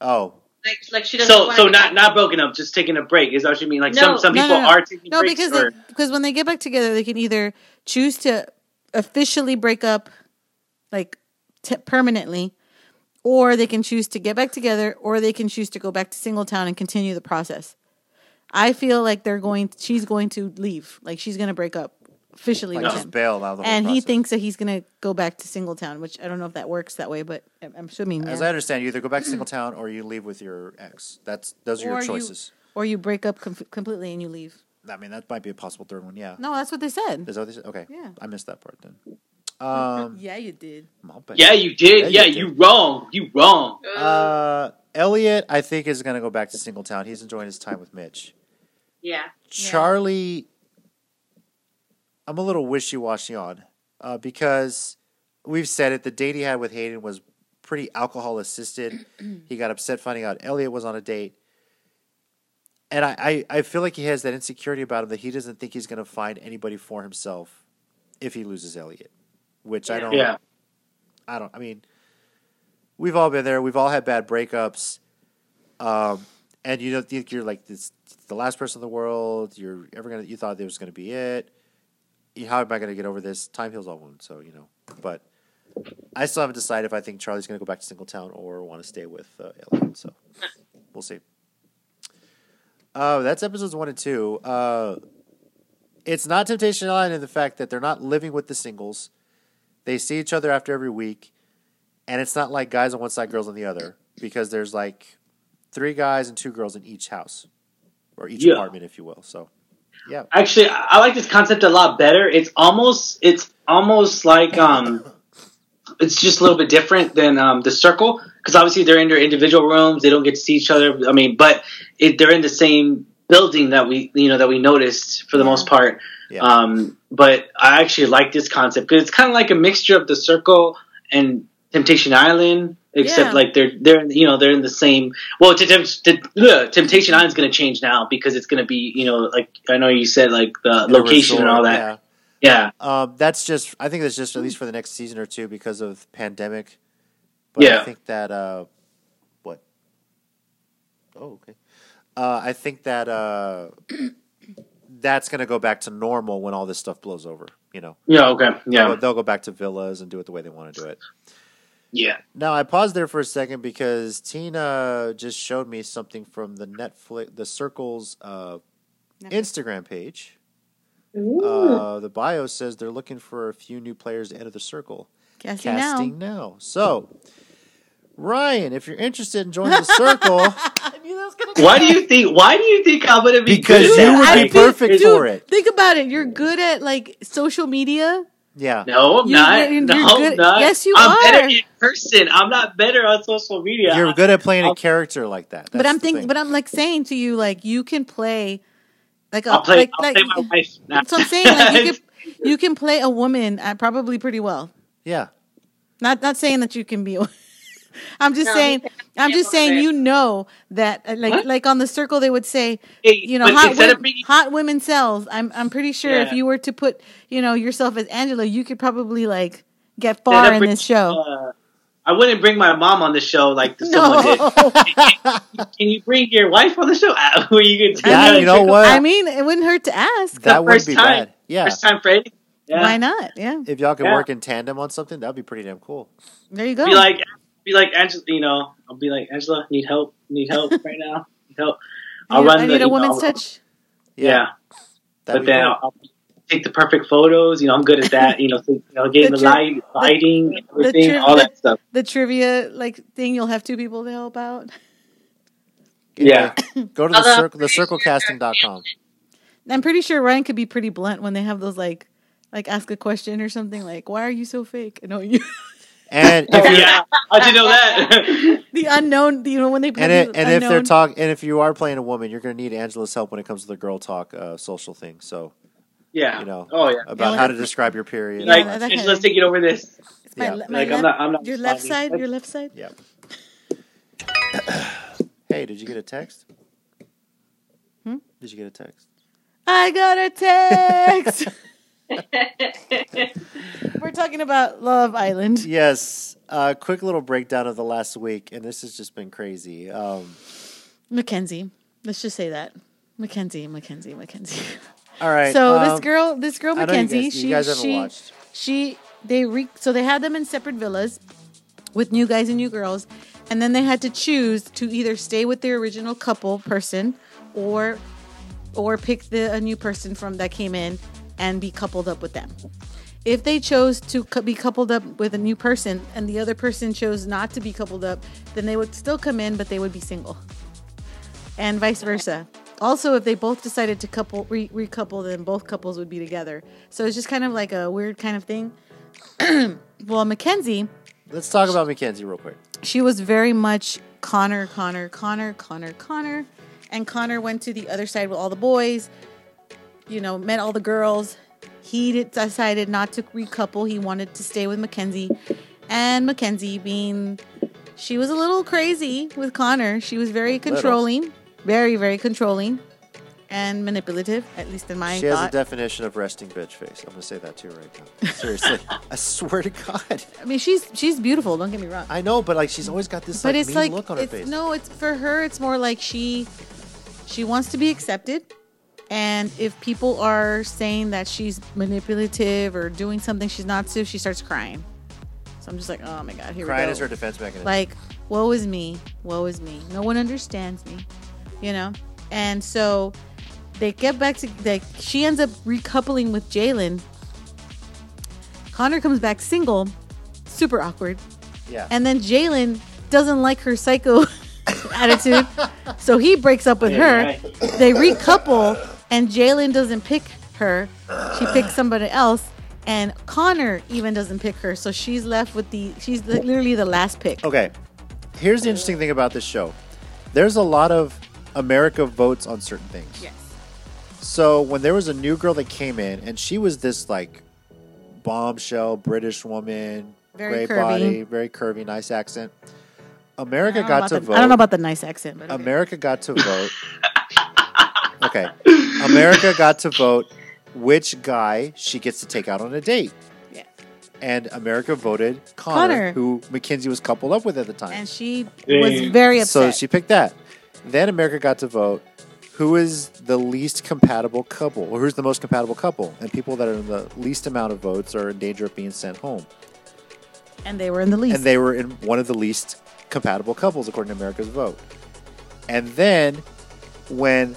Oh, Like, like she doesn't. So, so not back- not broken up, just taking a break. Is that what you mean? Like No. some some No, people no, no. are taking No, breaks. because or, they, because when they get back together, they can either choose to officially break up, like t- permanently, or they can choose to get back together, or they can choose to go back to Singletown and continue the process. I feel like they're going. She's going to leave. Like she's going to break up officially like with just him, bail out of the whole and he process. thinks that he's going to go back to Singletown, which I don't know if that works that way, but I'm- I'm assuming. As yeah. I understand, you either go back to single town or you leave with your ex. That's those are your Or you- choices. or you break up com- completely and you leave. I mean, that might be a possible third one. Yeah. No, that's what they said. Is that what they said? Okay. Yeah. I missed that part then. Um, yeah, you did. I'll bet. yeah, you did. Yeah, Yeah, you you, wrong. You wrong. Uh, Elliot, I think, is going to go back to single town. He's enjoying his time with Mitch. Yeah. Charlie, I'm a little wishy washy on uh, because we've said it. The date he had with Hayden was pretty alcohol assisted. he got upset finding out Elliot was on a date. And I, I, I feel like he has that insecurity about him that he doesn't think he's going to find anybody for himself if he loses Elliot, which I don't. Yeah. I don't. I mean, we've all been there. We've all had bad breakups, um, and you don't think you're like this the last person in the world. You're ever gonna. You thought it was gonna be it. How am I gonna get over this? Time heals all wounds. So you know, but I still haven't decided if I think Charlie's gonna go back to Singletown or want to stay with uh. So we'll see. Uh, that's episodes one and two. Uh, it's not Temptation Island in the fact that they're not living with the singles. They see each other after every week, and it's not like guys on one side, girls on the other, because there's like three guys and two girls in each house or each Yeah. apartment, if you will. So, yeah, Actually, I like this concept a lot better. It's almost it's almost like um, it's just a little bit different than um, the circle because obviously they're in their individual rooms. They don't get to see each other. I mean, but it, they're in the same building that we you know that we noticed for the Yeah. most part. Yeah. Um, but I actually like this concept because it's kind of like a mixture of the circle and Temptation Island. Except Yeah. like they're they're you know they're in the same well to, to, to, Temptation Island's going to change now because it's going to be you know like I know you said like the In a location and all that yeah Um, that's just. I think that's just at least for the next season or two because of pandemic. But I think that uh, what? Oh, okay. Uh, I think that uh, that's going to go back to normal when all this stuff blows over. You know, yeah okay yeah they'll, they'll go back to villas and do it the way they want to do it. Yeah Now I paused there for a second because Tina just showed me something from the Netflix, the Circles uh, Instagram page. Uh, the bio says they're looking for a few new players to enter the circle. Casting, Casting now. now. So, Ryan, if you're interested in joining the circle, I knew that was gonna why do you think why do you think I'm going to be Because good at you would be feel- perfect dude, for it. Think about it. You're good at like social media. Yeah, no I'm You- not you're- you're no I'm not yes, you I'm are. better in person I'm not better on social media you're good at playing a I'll- character like that. but I'm thinking, but I'm like saying to you, like you can play, like a, I'll play like, I'll like play my wife now. that's what I'm saying. Like you can, you can play a woman uh, probably pretty well. yeah, Not not saying that you can be. I'm just No, saying. He- I'm he just saying. You know that, uh, like, What? like on the circle, they would say, Hey, you know, hot, wo- of bringing- hot women sells. I'm I'm pretty sure if you were to put, you know, yourself as Angela, you could probably like get far in bring- this show. uh, I wouldn't bring my mom on the show like someone did. no, Can you bring your wife on the show? Uh, Where you could Yeah, you know what? I mean, it wouldn't hurt to ask. that would first be time. bad. Yeah. First time Freddie. Yeah. Why not? Yeah, If y'all could Yeah. work in tandem on something, that'd be pretty damn cool. there you go. Be like, be like Angela. You know, I'll be like Angela. Need help? Need help right now? Need help? I I'll need, run I the, need a you know, woman's I'll- touch. Yeah, That'd but then. I'll, I'll take the perfect photos. You know, I'm good at that. You know, so, you know getting The the, tri- light, lighting, everything, tri- all the- that stuff. The trivia like thing, you'll have two people to help out. Yeah. Go to the Although- circle, the circlecasting.com. I'm pretty sure Ryan could be pretty blunt when they have those like, like ask a question or something like, "Why are you so fake?" No, you, And if Oh you're, yeah, how'd you know that? the unknown. You know when they have and it, the and if they're unknown- talk and if you are playing a woman, you're going to need Angela's help when it comes to the girl talk uh, social thing. So yeah. You know, Oh yeah. about Yeah, how to describe your period. Yeah, Like, that- that just kinda- let's take it over this. It's my, yeah. my Like, left, I'm not. I'm not. your left responding. side, your left side. Yeah. hey, did you get a text? Hmm? Did you get a text? I got a text. We're talking about Love Island. Yes. Uh, quick little breakdown of the last week, and this has just been crazy. Um, Mackenzie. Let's just say that. Mackenzie, Mackenzie, Mackenzie. all right. so um, this girl, this girl Mackenzie, guys, she you guys haven't she watched. she they re, so they had them in separate villas with new guys and new girls, and then they had to choose to either stay with their original couple person or or pick the a new person from that came in and be coupled up with them. If they chose to be coupled up with a new person and the other person chose not to be coupled up, then they would still come in, but they would be single, and vice versa. Also, if they both decided to couple re- recouple, then both couples would be together. So it's just kind of like a weird kind of thing. well, Mackenzie, Let's talk about Mackenzie real quick. she was very much Connor, Connor, Connor, Connor, Connor. And Connor went to the other side with all the boys, you know, met all the girls. He decided not to recouple. He wanted to stay with Mackenzie. And Mackenzie, being, she was a little crazy with Connor. She was very controlling, very, very controlling and manipulative, at least in my She has a definition of resting bitch face. I'm gonna say that to you right now. Seriously, I swear to God. I mean, she's she's beautiful. Don't get me wrong. I know, but like she's always got this but like it's mean like look on her it's face. no it's for her it's more like she she wants to be accepted and if people are saying that she's manipulative or doing something she's not to she starts crying so i'm just like oh my god here Crying we go is her defense mechanism. like woe is me woe is me no one understands me you know and so they get back to like she ends up recoupling with jalen connor comes back single super awkward yeah. and then Jalen doesn't like her psycho attitude, so he breaks up with Yeah, her. right. They recouple, and Jalen doesn't pick her. She picks somebody else, and Connor even doesn't pick her. So she's left with the. She's the, literally the last pick. Okay. Here's the interesting thing about this show. There's a lot of America votes on certain things. Yes. So when there was a new girl that came in, and she was this like bombshell British woman, Very great curvy. body, very curvy, nice accent. America got to the- vote. I don't know about the nice accent, but okay. America got to vote. okay. America got to vote which guy she gets to take out on a date. Yeah. And America voted Connor, Connor. who Mackenzie was coupled up with at the time. and she Dang. was very upset. So she picked that. Then America got to vote who is the least compatible couple, or who's the most compatible couple. And people that are in the least amount of votes are in danger of being sent home. and they were in the least. And they were in one of the least compatible couples according to America's vote. And then when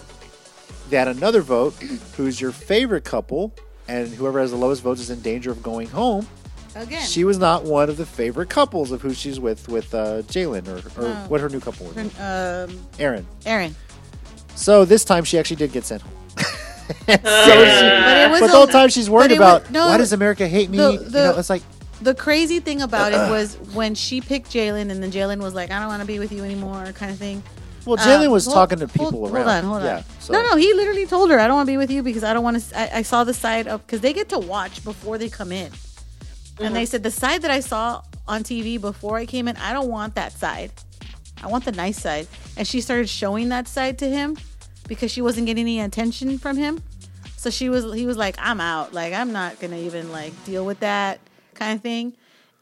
they had another vote, who's your favorite couple, and whoever has the lowest votes is in danger of going home. Again, She was not one of the favorite couples of who she's with with uh, Jalen or, or No. what her new couple was, um, Aaron. Aaron. So this time she actually did get sent home. But it was but the a- whole time she's worried but it about was- no, why does America hate me? the- you the- know, it's like the crazy thing about it was when she picked Jalen, and then Jalen was like, "I don't want to be with you anymore," kind of thing. Well, Jalen Um, was hold- talking to people hold, around. Hold on, hold yeah, on. So. No, no, he literally told her, "I don't want to be with you because I don't want to." I, I saw the side of because they get to watch before they come in, and they said the side that I saw on TV before I came in. I don't want that side. I want the nice side. And she started showing that side to him because she wasn't getting any attention from him. So she was he was like, I'm out. Like I'm not gonna even like deal with that kind of thing.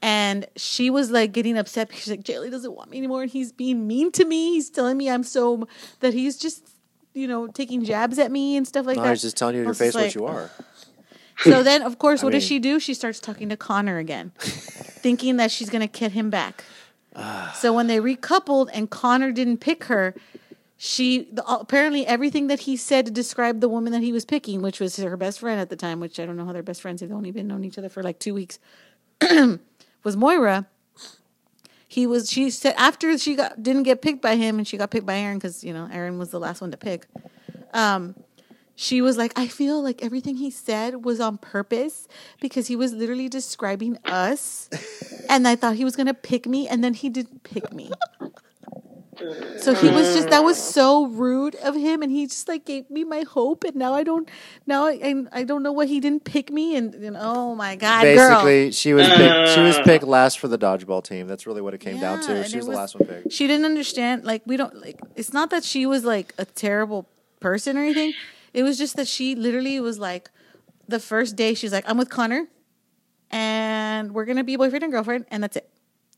And she was like getting upset because she's like, Jalen doesn't want me anymore and he's being mean to me. He's telling me I'm so that he's just, you know, taking jabs at me and stuff like No, that. he's just telling you to your face just what you are. So then, of course, I what does she do? She starts talking to Connor again, thinking that she's going to get him back. Ah. so when they recoupled and Connor didn't pick her, she the, uh, apparently everything that he said to describe the woman that he was picking, which was her best friend at the time, which I don't know how they're best friends. They've only been known each other for like two weeks. was Moira. He was. She said after she got didn't get picked by him, and she got picked by Aaron because you know Aaron was the last one to pick Um, she was like, I feel like everything he said was on purpose because he was literally describing us. and I thought he was going to pick me, and then he didn't pick me. So he was just, that was so rude of him. And he just like gave me my hope. And now I don't, now I, I, I don't know why he didn't pick me. And, and oh my God, girl. Basically, she was picked, she was uh. picked last for the dodgeball team. That's really what it came down to. She it was the was- last one picked. she didn't understand like we don't like it's not that she was like a terrible person or anything it was just that she literally was like the first day she's like i'm with connor and we're gonna be boyfriend and girlfriend and that's it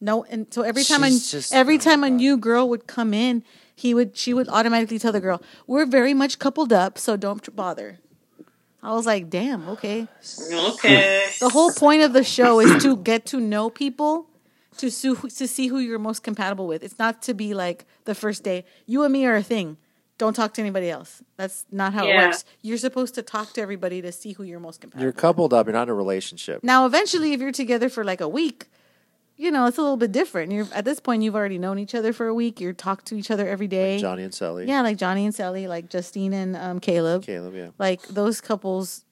no and so every time She's a, just- every time a new girl would come in he would she would automatically tell the girl we're very much coupled up so don't tr- bother i was like damn okay Okay. the whole point of the show is to get to know people to su- to see who you're most compatible with. It's not to be like the first day. You and me are a thing. Don't talk to anybody else. That's not how it Yeah. works. You're supposed to talk to everybody to see who you're most compatible. You're with. coupled up. You're not in a relationship. Now, eventually, if you're together for like a week, you know it's a little bit different. You're at this point, you've already known each other for a week. You're talk to each other every day. Johnny and Sally. Yeah, like Johnny and Sally, like Justine and um, Caleb Caleb, yeah. like those couples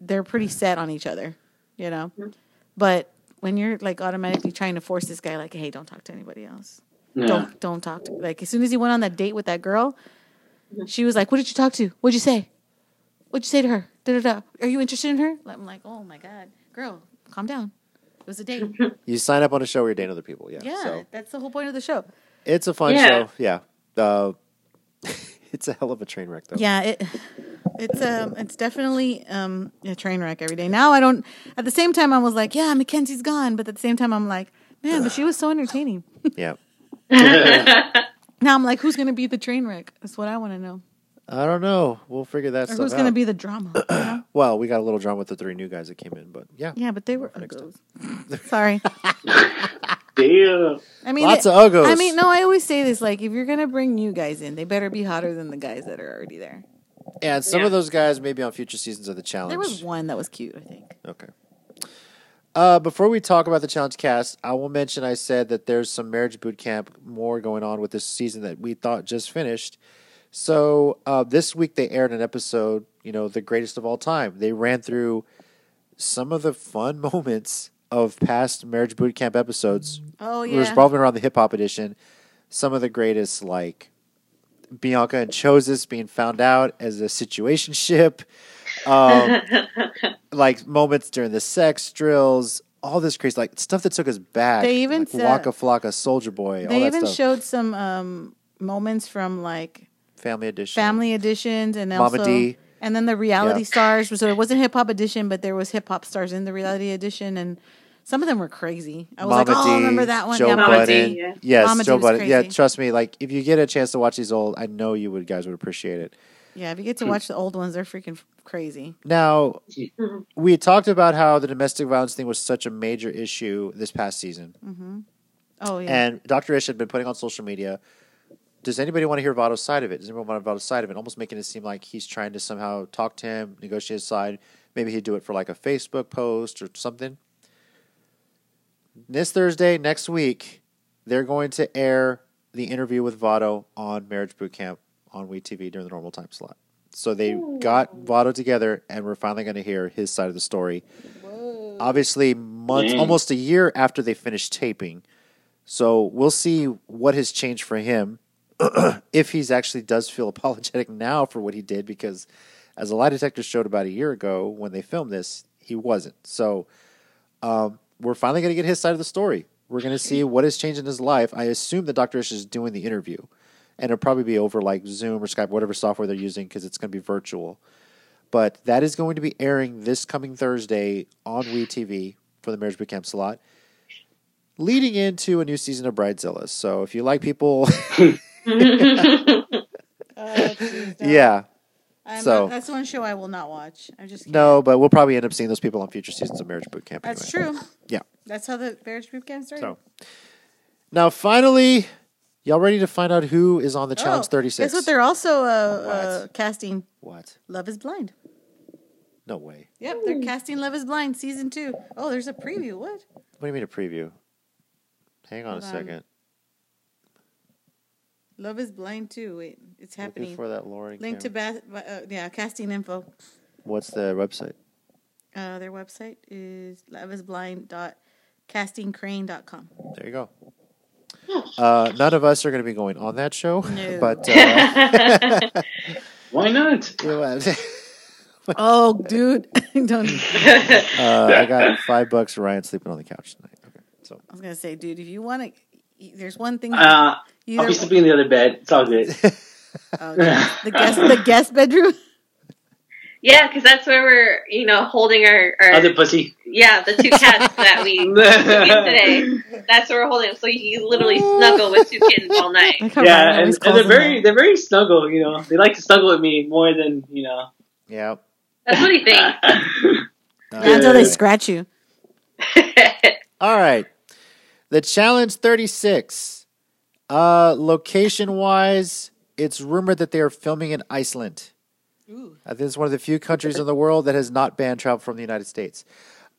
they're pretty set on each other you know Mm-hmm. but when you're like automatically trying to force this guy like hey don't talk to anybody else Yeah. don't don't talk to like as soon as he went on that date with that girl Mm-hmm. she was like what did you talk to what'd you say what'd you say to her da, da, da. are you interested in her i'm like oh my god girl calm down it was a date You sign up on a show where you're dating other people. Yeah. yeah So that's the whole point of the show it's a fun Yeah. show. Yeah. Uh, it's a hell of a train wreck, though. Yeah, it it's um it's definitely um a train wreck every day. Now I don't at the same time I was like, yeah, Mackenzie's gone, but at the same time I'm like, man, but she was so entertaining. Yeah. Now I'm like, who's gonna be the train wreck? That's what I want to know. I don't know. We'll figure that Or stuff who's out. gonna be the drama? you know? Well, we got a little drama with the three new guys that came in, but yeah. Yeah, but they were Next uggos. Sorry. Damn. I mean, Lots it- of uggos. I mean, no, I always say this: like, if you're gonna bring new guys in, they better be hotter than the guys that are already there. And some Yeah. of those guys may be on future seasons of the challenge. There was one that was cute, I think. Okay. Uh, before we talk about the challenge cast, I will mention I said that there's some marriage boot camp more going on with this season that we thought just finished. So uh, this week they aired an episode, you know, the greatest of all time. They ran through some of the fun moments of past marriage boot camp episodes. Oh It was yeah. probably around the hip hop edition. Some of the greatest, like Bianca and Chosis being found out as a situationship. Um, like moments during the sex drills, all this crazy like stuff that took us back. They even like said- Waka Flocka, Soulja Boy, all they even stuff. showed some um moments from like Family Edition, family editions and Mama also D. and then the reality Yeah. stars. So it wasn't hip hop edition, but there was hip hop stars in the reality edition, and some of them were crazy. I was Mama like, oh, D, remember that one? Joe yeah, Mama Mama D, Budden. yeah. Yes, Mama Joe was Budden. Yeah, trust me. Like if you get a chance to watch these old, I know you would guys would appreciate it. Yeah, if you get to hmm. watch the old ones, they're freaking crazy. Now, we talked about how the domestic violence thing was such a major issue this past season. Mm-hmm. Oh yeah, And Dr. Ish had been putting on social media. Does anybody want to hear Vado's side of it? Does anyone want to Vado's side of it? Almost making it seem like he's trying to somehow talk to him, negotiate his side. Maybe he'd do it for like a Facebook post or something. This Thursday, next week, they're going to air the interview with Vado on Marriage Boot Camp on WeTV during the normal time slot. So they got Vado together, and we're finally going to hear his side of the story. Obviously, months, Dang. almost a year after they finished taping. So we'll see what has changed for him if he's actually does feel apologetic now for what he did because as a lie detector showed about a year ago when they filmed this, he wasn't. So um, we're finally going to get his side of the story. We're going to see what has changed in his life. I assume that Dr. Ish is doing the interview, and it'll probably be over like Zoom or Skype, whatever software they're using, because it's going to be virtual. But that is going to be airing this coming Thursday on WeTV for the Marriage Bootcamp slot, leading into a new season of Bridezilla. So if you like people, Oh, geez, yeah, I'm so- not- that's one show I will not watch. I'm just can't. no, but we'll probably end up seeing those people on future seasons of Marriage Bootcamp. That's anyway. true. Yeah. That's how the marriage boot camp started. So now, finally, y'all ready to find out who is on the Challenge Oh, 36? Guess what? They're also uh, uh, casting What? Love Is Blind. No way. Yep, they're casting Love Is Blind season two. Oh, there's a preview. What? What do you mean a preview? Hang on Hold a on. Second. Love Is Blind too. Wait, it's Looking happening. for that Lauren. Link to Cameron. ba- uh, yeah casting info. What's the website? Uh, their website is loveisblind.castingcrane.com. There you go. Uh, none of us are going to be going on that show, No. but uh, Why not? you know what? Oh, dude, don't. uh, I got five bucks for Ryan sleeping on the couch tonight. Okay, so I was gonna say, dude, if you want to, there's one thing. Uh, you I'll be sleeping in the other bed. It's all good. oh, the guest, the guest bedroom. yeah, because that's where we're, you know, holding our, our Other pussy. yeah, the two cats that we today. That's where we're holding them. So you literally snuggle with two kittens all night. Like how Ryan Yeah, and, and they're very that. they're very snuggle. You know, they like to snuggle with me more than you know. yeah. That's what he thinks. Until they scratch you. All right. The challenge 36. Uh location wise, it's rumored that they are filming in Iceland. Ooh. I think it's one of the few countries in the world that has not banned travel from the United States.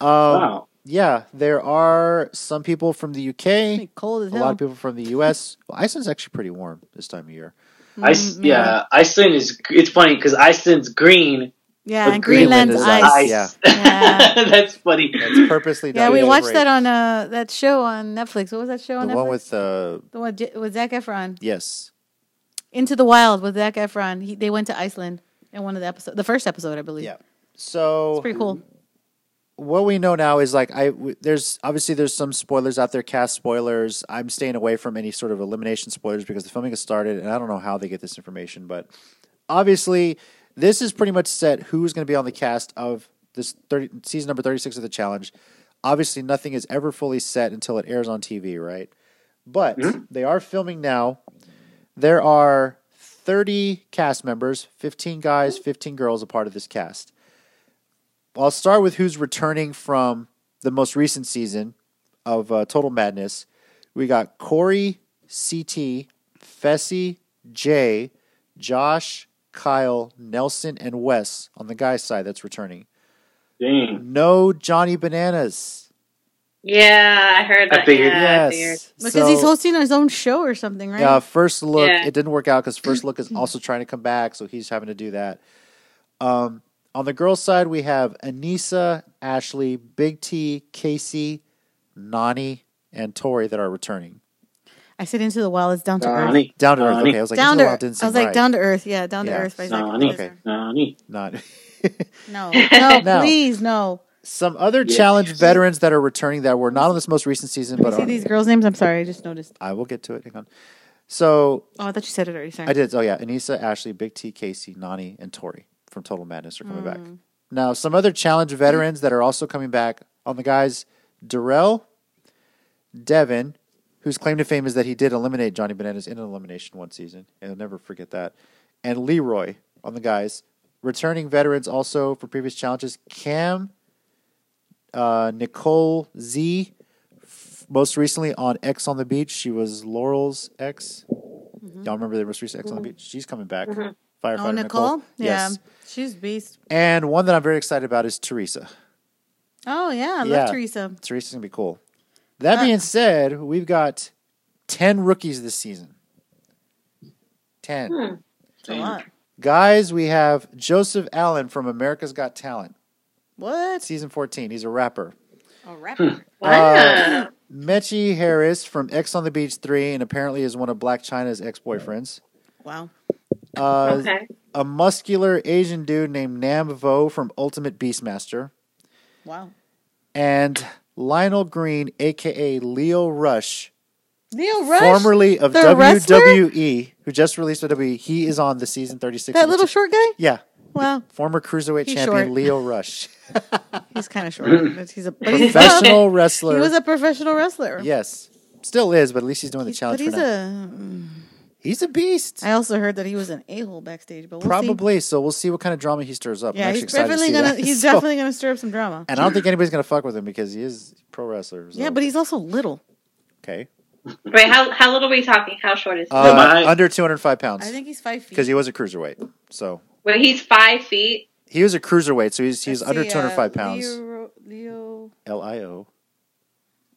Um, wow. Yeah, there are some people from the UK, Cold as a hell. lot of people from the US. Well, Iceland's actually pretty warm this time of year. Ice, Mm, yeah, Iceland is. It's funny because Iceland's green. Yeah, But and Greenland Greenland's is ice. ice. Ice. Yeah. That's funny. That's purposely done. Yeah, we watched break that on uh that show on Netflix. What was that show the on Netflix? one with uh the one with Zac Efron. yes. Into the Wild with Zac Efron. He, they went to Iceland in one of the episodes, the first episode, I believe. Yeah. So it's pretty cool. what we know now is like I w- there's obviously there's some spoilers out there, cast spoilers. I'm staying away from any sort of elimination spoilers because the filming has started, and I don't know how they get this information, but obviously this is pretty much set who's going to be on the cast of this 30, season number 36 of the challenge. Obviously, nothing is ever fully set until it airs on TV, right? But they are filming now. There are 30 cast members, 15 guys, 15 girls, a part of this cast. I'll start with who's returning from the most recent season of uh, Total Madness. We got Cory, CT, Fessy, Jay, Josh, Kyle, Nelson, and Wes on the guy side that's returning. Dang. No Johnny Bananas. yeah, I heard I that. figured. yeah, I figured. yes. Because he's hosting his own show or something, right? Yeah, first look, Yeah. it didn't work out because first look is also trying to come back, so he's having to do that. Um, on the girls' side, we have Aneesa, Ashley, Big T, Kaycee, Nany, and Tori that are returning. I said Into the Wild. It's down to earth. Nany. Down to earth. Nany. Okay, I was like, down to earth. didn't I was like right. down to earth. Yeah, down to earth by Zac Nany. Okay. Efron. Nany. Not. No, no, Now- please, no. Some other Yeah. challenge veterans that are returning that were not on this most recent season, Let me but see are, these girls' names. I'm sorry, I just noticed. I will get to it. Hang on. So Oh, I thought you said it already. Sorry. I did. Oh yeah, Aneesa, Ashley, Big T, Kaycee, Nany, and Tori from Total Madness are coming back. Mm. Now, some other challenge veterans that are also coming back on the guys: Darrell, Devin, whose claim to fame is that he did eliminate Johnny Bananas in an elimination one season, and I'll never forget that. And Leroy on the guys. Returning veterans also for previous challenges: Kam, uh, Nicole Z. f- Most recently on Ex on the Beach, she was Laurel's ex. Mm-hmm. Y'all remember the most recent Ex on the mm-hmm. Beach? She's coming back. Mm-hmm. Firefighter oh, Nicole? Yeah, Yes. she's beast. And one that I'm very excited about is Teresa. Oh yeah, I love Teresa. Teresa's gonna be cool. That being said, we've got ten rookies this season. Ten Hmm. It's a lot. guys. We have Joseph Allen from America's Got Talent, What? season fourteen. He's a rapper. A rapper. Wow. Uh, Mechi Harris from Ex on the Beach three, and apparently is one of Blac Chyna's ex boyfriends. wow. Uh, okay. A muscular Asian dude named Nam Vo from Ultimate Beastmaster. Wow. And Lionel Green, aka Lio Rush, Lio Rush, formerly of the wrestler? WWE, who just released WWE. He is on the season 36. that little ch- short guy. Yeah. Wow, Former cruiserweight champion short. Lio Rush. he's kind of short. he's a. Professional wrestler. He was a professional wrestler. yes. Still is, but at least he's doing the He's- challenge but for he's now. a. he's a beast. I also heard that he was an a hole backstage, but we'll see. Probably. So we'll see what kind of drama he stirs up. I'm Yeah, he's excited definitely see gonna. that. He's So- definitely gonna stir up some drama. And I don't think anybody's gonna fuck with him because he is pro wrestler. so- Yeah, but he's also little. okay. Wait, how how little are we talking? How short is he? Uh, my- under 205 pounds I think he's five feet. because he was a cruiserweight. So Wait, he's five feet. he was a cruiserweight, so he's he's Let's under 205 uh, pounds. Lio, Lio L I O,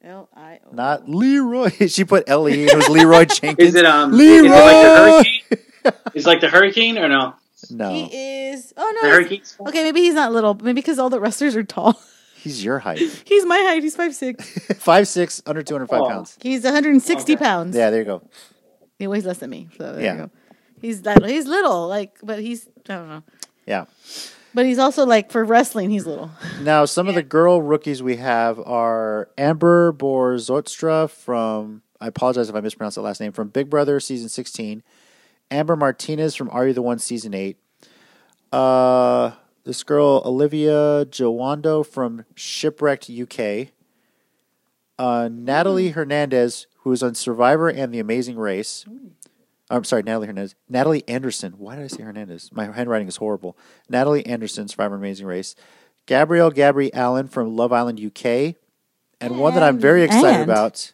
L I O. not Leroy. she put L E. It was Leroy Jenkins. Is it um? Leroy? Is it like the hurricane? Is like the hurricane or no? no, He is. Oh no. Okay, maybe he's not little. Maybe because all the wrestlers are tall. he's your height. he's my height. He's five six. Five six, under 205 Oh. pounds. He's 160 Okay. pounds. Yeah, there you go. He weighs less than me. So there Yeah. you go. He's little. He's little. Like, but he's I don't know. Yeah. But he's also like for wrestling, he's little. Now, some of the girl rookies we have are Amber Borzotstra from, I apologize if I mispronounced the last name, from Big Brother season 16. Amber Martinez from Are You the One season 8. Uh, this girl, Olivia Jawando from Shipwrecked UK. Uh, Natalie Hernandez, who is on Survivor and The Amazing Race. I'm sorry, Natalie Hernandez. Natalie Anderson. Why did I say Hernandez? My handwriting is horrible. Natalie Anderson, Survivor Amazing Race. Gabrielle Gabri Allen from Love Island UK. And one that I'm very excited And- about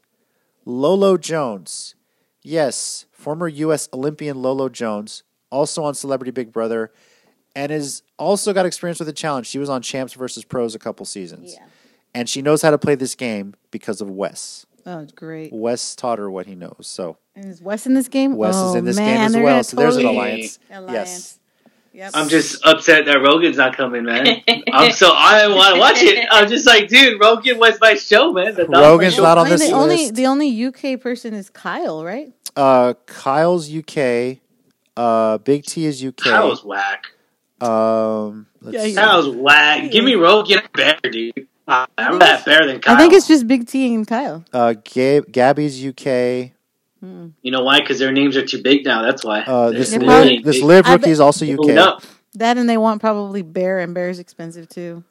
Lolo Jones. Yes, former U.S. Olympian Lolo Jones, also on Celebrity Big Brother, and has also got experience with the challenge. She was on Champs versus Pros a couple seasons. And she knows how to play this game because of Wes. Oh, it's great. Wes taught her what he knows. So And is Wes in this game? Wes oh, is in this man, game as well. gonna So there's an alliance. Alliance. Yes. Yep. I'm just upset that Rogan's not coming, man. I'm so I want to watch it. I'm just like, dude, Rogan was my show, man. That's Rogan's my not on this the only list. the only UK person is Kyle, right? Uh, Kyle's UK. Uh, Big T is UK. That was whack. Um, let's Yeah, see. That was whack. Give me Rogan better, dude. I'm that better than Kyle. I think it's just Big T and Kyle. uh, Gab- Gabby's UK. You know why? Because their names are too big now. That's why. Uh, this They're live, probably- this live rookie bet- is also Moving UK. up. That and they want probably Bear, and Bear's expensive too.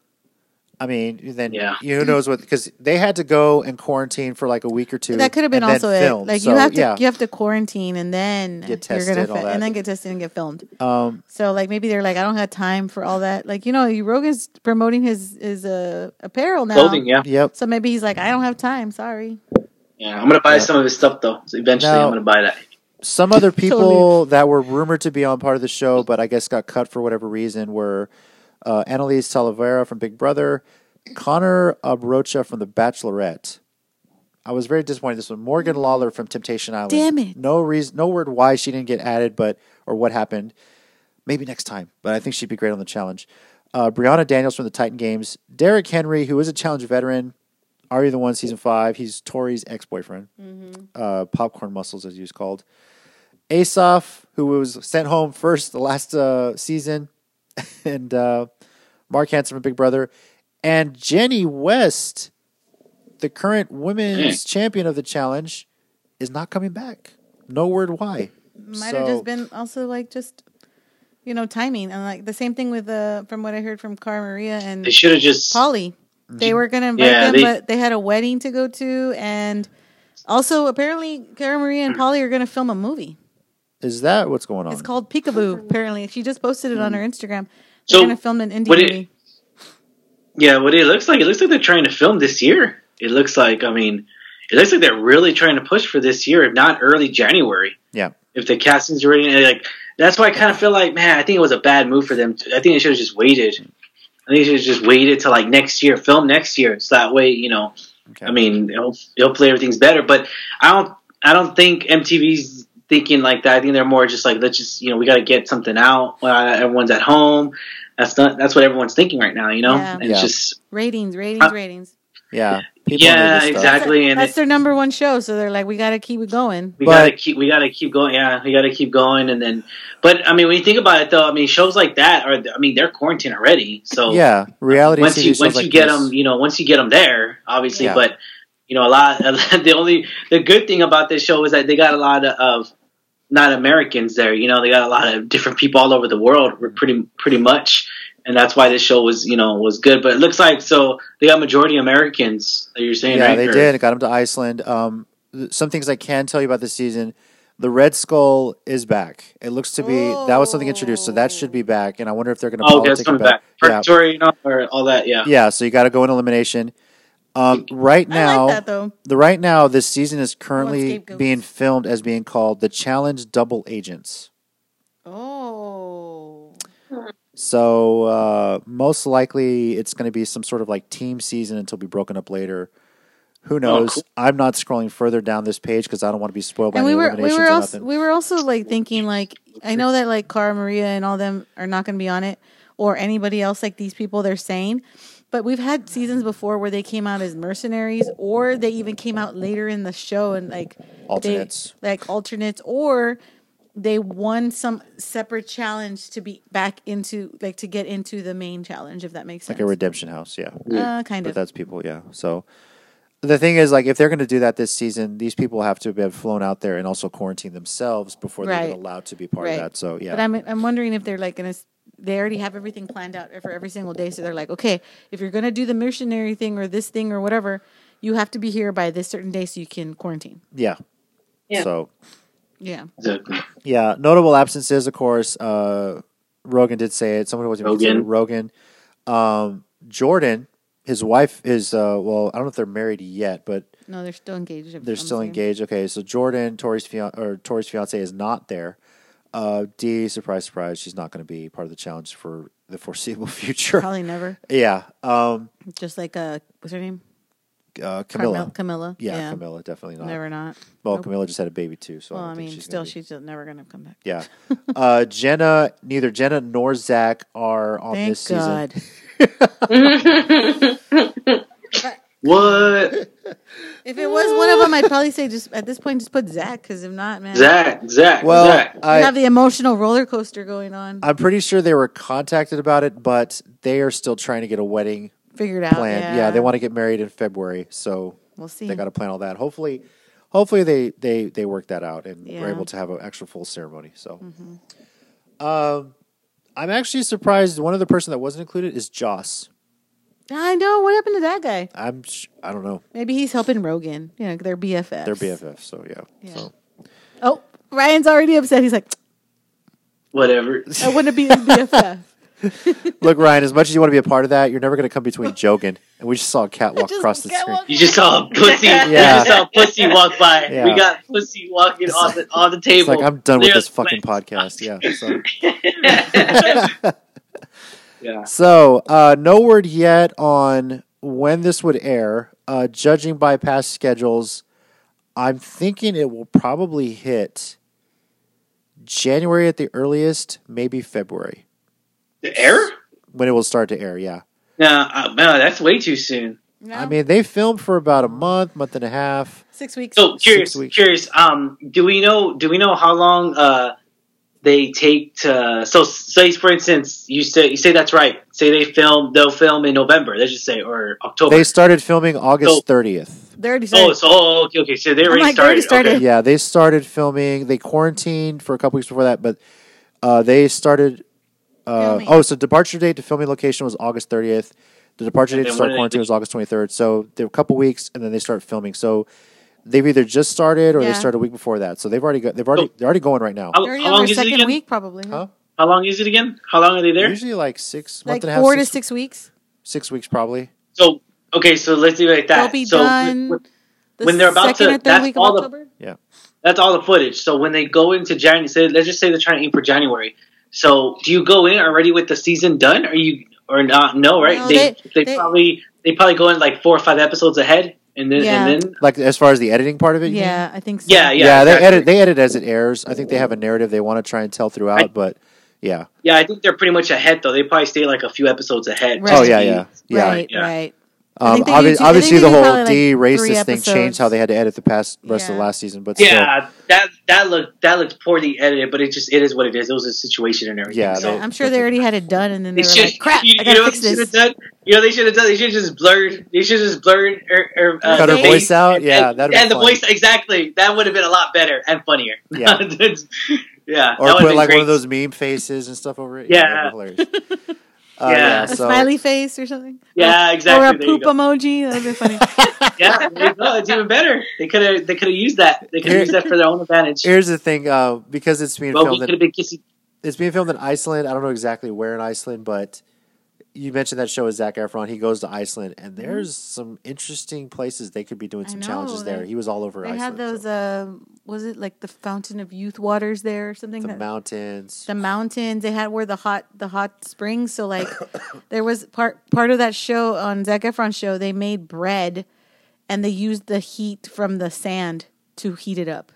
I mean, then Yeah. you who knows what because they had to go and quarantine for like a week or two. that could have been and then also it. Like So, you have to yeah. you have to quarantine and then Get you're tested, gonna all fi- that. and then get tested and get filmed. Um, So like maybe they're like I don't have time for all that. Like you know Rogan's promoting his his uh, apparel now. Clothing, yeah. yep. So maybe he's like I don't have time. Sorry. Yeah, I'm gonna buy Yeah. some of his stuff though. So eventually, Now- I'm gonna buy that. Some other people Totally. that were rumored to be on part of the show, but I guess got cut for whatever reason, were uh, Annalise Talavera from Big Brother, Connor Obrochta from The Bachelorette. I was very disappointed. This one, Morgan Lolar from Temptation Island. Damn it. No reason, no word why she didn't get added, but or what happened. Maybe next time, but I think she'd be great on the challenge. Uh, Brianna Daniels from the Titan Games, Derek Henry, who is a challenge veteran. Are you the one? Season five. He's Tori's ex boyfriend. Uh, Popcorn muscles, as he was called. Asaf, who was sent home first the last uh, season, and uh, Mark Hanson from Big Brother, and Jenny West, the current women's champion of the challenge, is not coming back. No word why. Might So- have just been also like just you know timing and like the same thing with uh from what I heard from Cara Maria and They should have just. Paulie. They were gonna invite Yeah, them, they- but they had a wedding to go to, and also apparently Cara Maria and Paulie are gonna film a movie. Is that what's going on? It's called Peekaboo. Apparently, she just posted it on hmm. her Instagram. So, They're gonna film an indie would it- movie. Yeah, what it looks like, it looks like they're trying to film this year. It looks like, I mean, it looks like they're really trying to push for this year, if not early January. Yeah. If the casting's already like, that's why I kind of feel like, man, I think it was a bad move for them. I think they should have just waited. I think they should have just waited till like next year, film next year, so that way, you know, Okay. I mean, it'll, hopefully everything's better. But I don't, I don't think MTV's thinking like that. I think they're more just like, let's just, you know, we got to get something out while everyone's at home. That's not, that's what everyone's thinking right now, you know. Yeah. And Yeah. it's just, Ratings, ratings, Uh, ratings. Yeah. People Yeah, this stuff. exactly. and That's it- their number one show, so they're like, we got to keep it going. we gotta keep we gotta keep going. Yeah, we gotta keep going, and then. But I mean, when you think about it, though, I mean, shows like that are I mean, they're quarantined already. So Yeah, reality once TV you shows once like you get this. them, you know, once you get them there, obviously. Yeah. But you know, a lot. The only the good thing about this show is that they got a lot of, of not Americans there. You know, they got a lot of different people all over the world. Pretty pretty much. And that's why this show was, you know, was good. But it looks like so they got majority Americans that you're saying, Yeah, right? they Or- did. It got them to Iceland. Um, th- some things I can tell you about this season. The Red Skull is back. It looks to be that was something introduced, so that should be back. And I wonder if they're going to Oh, politic that's coming it back. Yeah, Purgatory, you know, or all that. Yeah. yeah. So you got to go in elimination. Um, right I now, like that though. the right now this season is currently being filmed as being called the Challenge Double Agents. Oh, So uh, most likely it's going to be some sort of like team season until be broken up later. Who knows? cool. I'm not scrolling further down this page because I don't want to be spoiled by and any we were we were also nothing. we were also like thinking like I know that like Cara Maria and all them are not going to be on it or anybody else like these people they're saying. But we've had seasons before where they came out as mercenaries, or they even came out later in the show and like they- like alternates, or they won some separate challenge to be back into like to get into the main challenge. If that makes sense, like a redemption house, yeah. uh, kind of But of. that's people, yeah. So the thing is, like, if they're going to do that this season, these people have to have flown out there and also quarantine themselves before they're Right. even allowed to be part Right. of that. So yeah, But I'm I'm wondering if they're like gonna they already have everything planned out for every single day. So they're like, okay, if you're gonna do the missionary thing or this thing or whatever, you have to be here by this certain day so you can quarantine. yeah. Yeah. So Yeah. Exactly. yeah, notable absences, of course. Uh, Rogan did say it. Someone wasn't Rogan. Rogan. Um, Jordan, his wife is uh, well, I don't know if they're married yet, but No, they're still engaged. They're still engaged. Okay, so Jordan, Tori's fian- or Tori's fiance is not there. Uh, Dee, surprise, surprise, she's not going to be part of the challenge for the foreseeable future. Probably never. yeah, um, Just like uh, what's her name? Uh, Camila. Carmel- Camila. yeah, Camila, definitely not. Never not. Well, Nope. Camila just had a baby too, so Well, I, I mean, she's still, gonna be- she's never gonna come back. yeah. uh, Jenna, neither Jenna nor Zach are on Thank this God. season. What? If it was one of them, I'd probably say just at this point, just put Zach. Because if not, man, Zach, Zach, Well, Zach. you I, have the emotional roller coaster going on. I'm pretty sure they were contacted about it, but they are still trying to get a wedding Figured out. planned. Yeah, yeah they want to get married in February, so We'll see. they got to plan all that. Hopefully, hopefully they they they work that out and Yeah. we're able to have an actual full ceremony. So, um, I'm actually surprised. One other person that wasn't included is Joss. I know what happened to that guy. I'm sh- I don't know. Maybe he's helping Rogan. You know, they're BFFs. They're BFFs, so yeah. Yeah. So Oh, Ryan's already upset. He's like, Whatever. I want to be a BFF. look, Ryan. As much as you want to be a part of that, you're never going to come between Jogan. And we just saw a cat walk across the cat screen. You just saw a pussy. You Yeah. just saw a pussy walk by. Yeah. We got pussy walking on the on the It's table. like I'm done with this Literally. fucking podcast. Yeah. So. yeah. So, uh, no word yet on when this would air. Uh, judging by past schedules, I'm thinking it will probably hit January at the earliest, maybe February The air? when it will start to air. Yeah, No, uh, no, that's way too soon. No? I mean they filmed for about a month, month and a half. six weeks. So curious, weeks. curious. Um, do we know? Do we know how long uh they take to? So, say for instance, you say you say that's right. Say they film, they'll film in November. Let's just say or October. They started filming August So- 30th. they already started. oh, so oh, okay, okay. So they already like, they started. already started. Okay. Yeah, they started filming. They quarantined for a couple weeks before that, but uh, they started. Uh, oh, so departure date to filming location was August 30th. The departure date to start quarantine was August 23rd. So they were a couple weeks, and then they start filming. So they've either just started or they Yeah. started a week before that. So they've already got. They've already. Oh. They're already going right now. How, They're how long their is it again? week, probably. Huh? How long is it again? How long are they there? Usually like six, Like month and a half, four six, to six weeks. six weeks probably. So okay, so let's do it like that. They'll be so done. when- The When they're about to- or third that's week of all the- October. that's all the footage. So when they go into January, say, let's just say they're trying to aim for January. So do you go in already with the season done, or you or not? No, right? No, they, they- they, they- probably they probably go in like four or five episodes ahead, and then Yeah. and then Like as far as the editing part of it. you mean? Yeah, I think so. Yeah, Yeah, they exactly. edit. They edit as it airs. I think they have a narrative they want to try and tell throughout. I- but yeah. yeah, I think they're pretty much ahead though. They probably stay like a few episodes ahead. Right. Oh yeah, yeah, yeah. Right, yeah. right. I Um, obvi- did obviously, the whole probably, like, Dee racist thing changed how they had to edit the past rest of the last season. But still, Yeah, that that looked that looked poorly edited, but it just it is what it is. It was a situation and everything. Yeah, so. they- I'm sure they already had it done, and then they They were should, like, "Crap, you, I gotta know fix what they should this." have done? You know they should have done. They should have just blurred. They should have just blurred her, her, uh, Cut her the voice out? And, Yeah, and, that'd been and the voice exactly. That would have been a lot better and funnier. Yeah. Yeah. or that would've put like great. one of those meme faces and stuff over it. Yeah. that'd hilarious. Uh, Yeah. yeah, A smiley face or something. Yeah, exactly. Or a There poop emoji. That'd be funny. Yeah, there. It's even better. They could have. They could have used that. They could Here- have used that for their own advantage. here's the thing, uh, because it's being Well, we filmed could in, have been kissing. it's being filmed in Iceland. I don't know exactly where in Iceland, but you mentioned that show with Zac Efron. He goes to Iceland, and there's some interesting places they could be doing some know, challenges there. He was all over Iceland. they Iceland. had those. so. Uh, was it like the fountain of youth waters there or something? the that- mountains. the mountains. They had where the hot the hot springs. So like, there was part part of that show on Zac Efron's show. They made bread, and they used the heat from the sand to heat it up.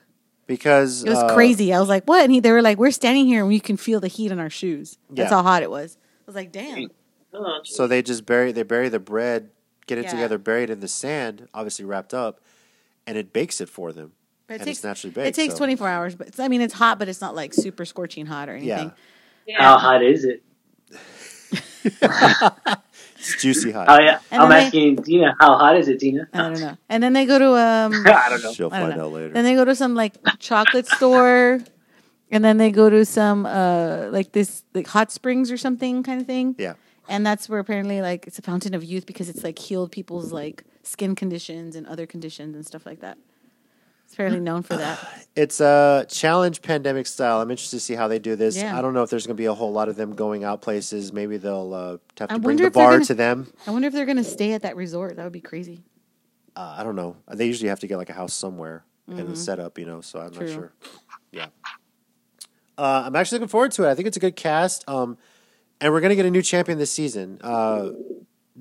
because It was uh, crazy. I was like, "What?" And he, they were like, "We're standing here, and we can feel the heat on our shoes. That's Yeah. how hot it was." I was like, "Damn." Oh, So they just bury they bury the bread, get it Yeah. together, bury it in the sand, obviously wrapped up, and it bakes it for them. But it and takes it's naturally baked. it takes so- 24 hours, but it's, I mean, it's hot, but it's not like super scorching hot or anything. Yeah. How hot is it? It's juicy hot. Oh yeah, And I'm then they- asking Dina. How hot is it, Dina? I don't know. And then they go to um, I don't know. She'll don't find know. out later. Then they go to some like chocolate store, and then they go to some uh like this like hot springs or something kind of thing. yeah. And that's where apparently like it's a fountain of youth because it's like healed people's like skin conditions and other conditions and stuff like that. It's apparently known for that. It's a challenge pandemic style. I'm interested to see how they do this. Yeah. I don't know if there's going to be a whole lot of them going out places. Maybe they'll uh, have to I bring the bar gonna- to them. I wonder if they're gonna stay at that resort. That would be crazy. Uh, I don't know. They usually have to get like a house somewhere and Mhm. the setup, you know. So I'm True. not sure. Yeah. Uh, I'm actually looking forward to it. I think it's a good cast. Um, and we're gonna get a new champion this season. Uh,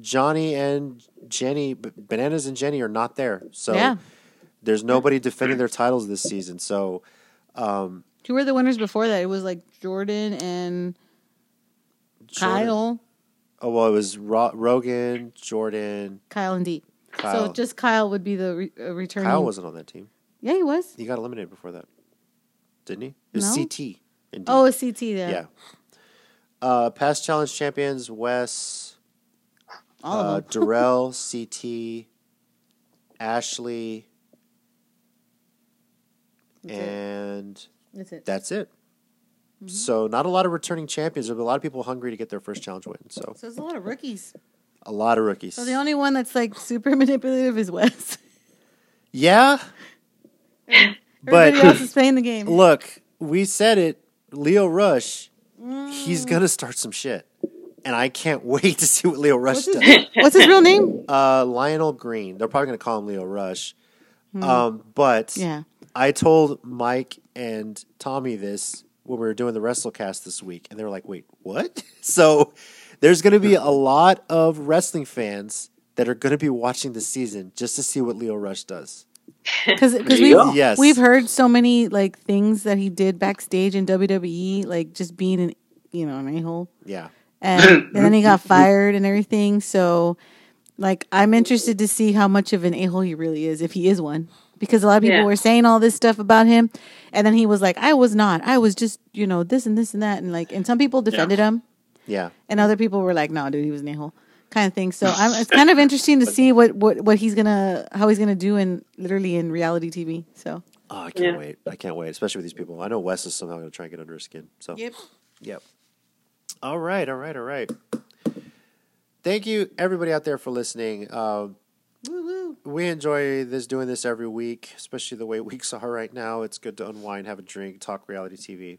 Johnny and Jenny, Bananas and Jenny are not there, so Yeah. there's nobody defending their titles this season. So um, Who were the winners before that? It was like Jordan and Jordan- Kyle. Oh well, it was Ro- Rogan, Jordan. Kyle and Deep. Kyle. So just Kyle would be the re- uh, returning. Kyle wasn't on that team. Yeah, he was. He got eliminated before that, didn't he? It was No. CT. Indeed. Oh, a CT. Yeah. yeah. Uh, past challenge champions: Wes, uh. Darrell, CT, Ashley, That's it. and That's it. that's it. Mm-hmm. So not a lot of returning champions. There'll be a lot of people hungry to get their first challenge win. So So there's a lot of rookies. a lot of rookies. So the only one that's like super manipulative is Wes. yeah, Everybody but else is playing the game. look, we said it. Lio Rush, Mm. he's gonna start some shit, and I can't wait to see what Lio Rush What's does. his, what's his real name? Uh, Lionel Green. They're probably gonna call him Lio Rush. Um, but. Yeah. I told Mike and Tommy this when we were doing the WrestleCast this week, and they were like, "Wait, what?" So there's going to be a lot of wrestling fans that are going to be watching the season just to see what Lio Rush does. Because There we've. Yes. we've heard so many like things that he did backstage in WWE, like just being an you know an a hole, Yeah, and, and then he got fired and everything. So, like, I'm interested to see how much of an a hole he really is, if he is one. Because a lot of people Yeah. were saying all this stuff about him, and then he was like, "I was not. I was just you know this and this and that," and like, and some people defended him, yeah. and other people were like, "No, dude, he was an a hole." Kind of thing. So I'm, it's kind of interesting to see what, what what he's gonna how he's gonna do in literally in reality TV. So Oh, I can't Yeah. wait. I can't wait, especially with these people. I know Wes is somehow going to try and get under his skin. So yep. Yep. All right, all right, all right. Thank you, everybody out there, for listening. Um, Woo woo. we enjoy this doing this every week, especially the way weeks are right now. It's good to unwind, have a drink, talk reality TV.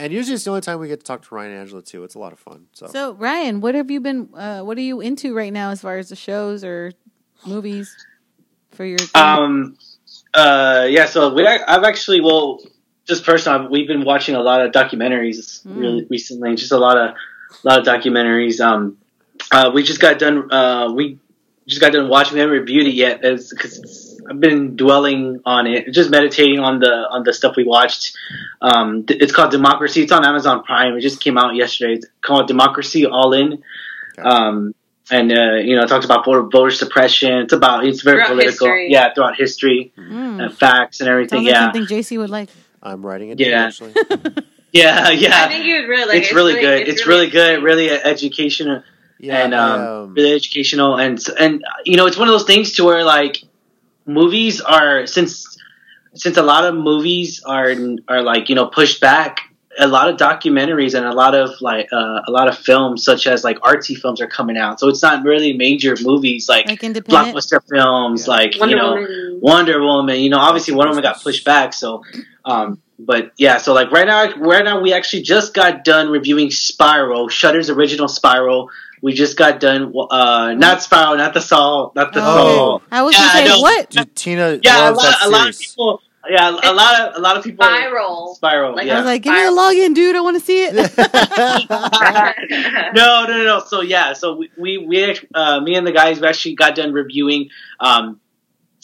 And usually it's the only time we get to talk to Ryan and Angela too. It's a lot of fun. So, So Ryan, what have you been? Uh, what are you into right now as far as the shows or movies for your? thing? Um, uh, yeah. So we, I've actually, well, just personally, we've been watching a lot of documentaries Mm. really recently. Just a lot of, a lot of documentaries. Um, uh, we just got done. Uh, we just got done watching. We haven't reviewed it yet, because I've been dwelling on it, just meditating on the on the stuff we watched. Um, th- it's called Democracy. It's on Amazon Prime. It just came out yesterday. It's called Democracy All In. Okay. Um, and uh, you know, it talks about voter, voter suppression. It's about it's very Throughout political. history. Yeah, throughout history, Mm. and facts and everything. Sounds like yeah, something JC would like. I'm writing it Yeah. down actually. yeah, yeah. I think you would really like. it. it's, really good. It's, really, good. Really educational Yeah, and um, um, really educational and and you know it's one of those things to where like movies are since since a lot of movies are are like you know pushed back a lot of documentaries and a lot of like uh, a lot of films such as like artsy films are coming out so it's not really major movies like, Like blockbuster films Yeah. like Wonder you know Woman. Wonder Woman. You know, obviously Wonder Woman got pushed back. So, um, but yeah. So like right now, right now we actually just got done reviewing Spiral, Shudder's original Spiral. We just got done. Uh, not Spiral, not the Saw, not the Oh, Saw. okay. I was Yeah, gonna say what? Dude, Tina Yeah, a lot, that a lot of people. Yeah, a lot of a lot of people. Spiral. Spiral. Like, I yeah. was like, give me the login, dude. I want to see it. no, no, no, no. So yeah, so we we, we uh, me and the guys we actually got done reviewing. Um,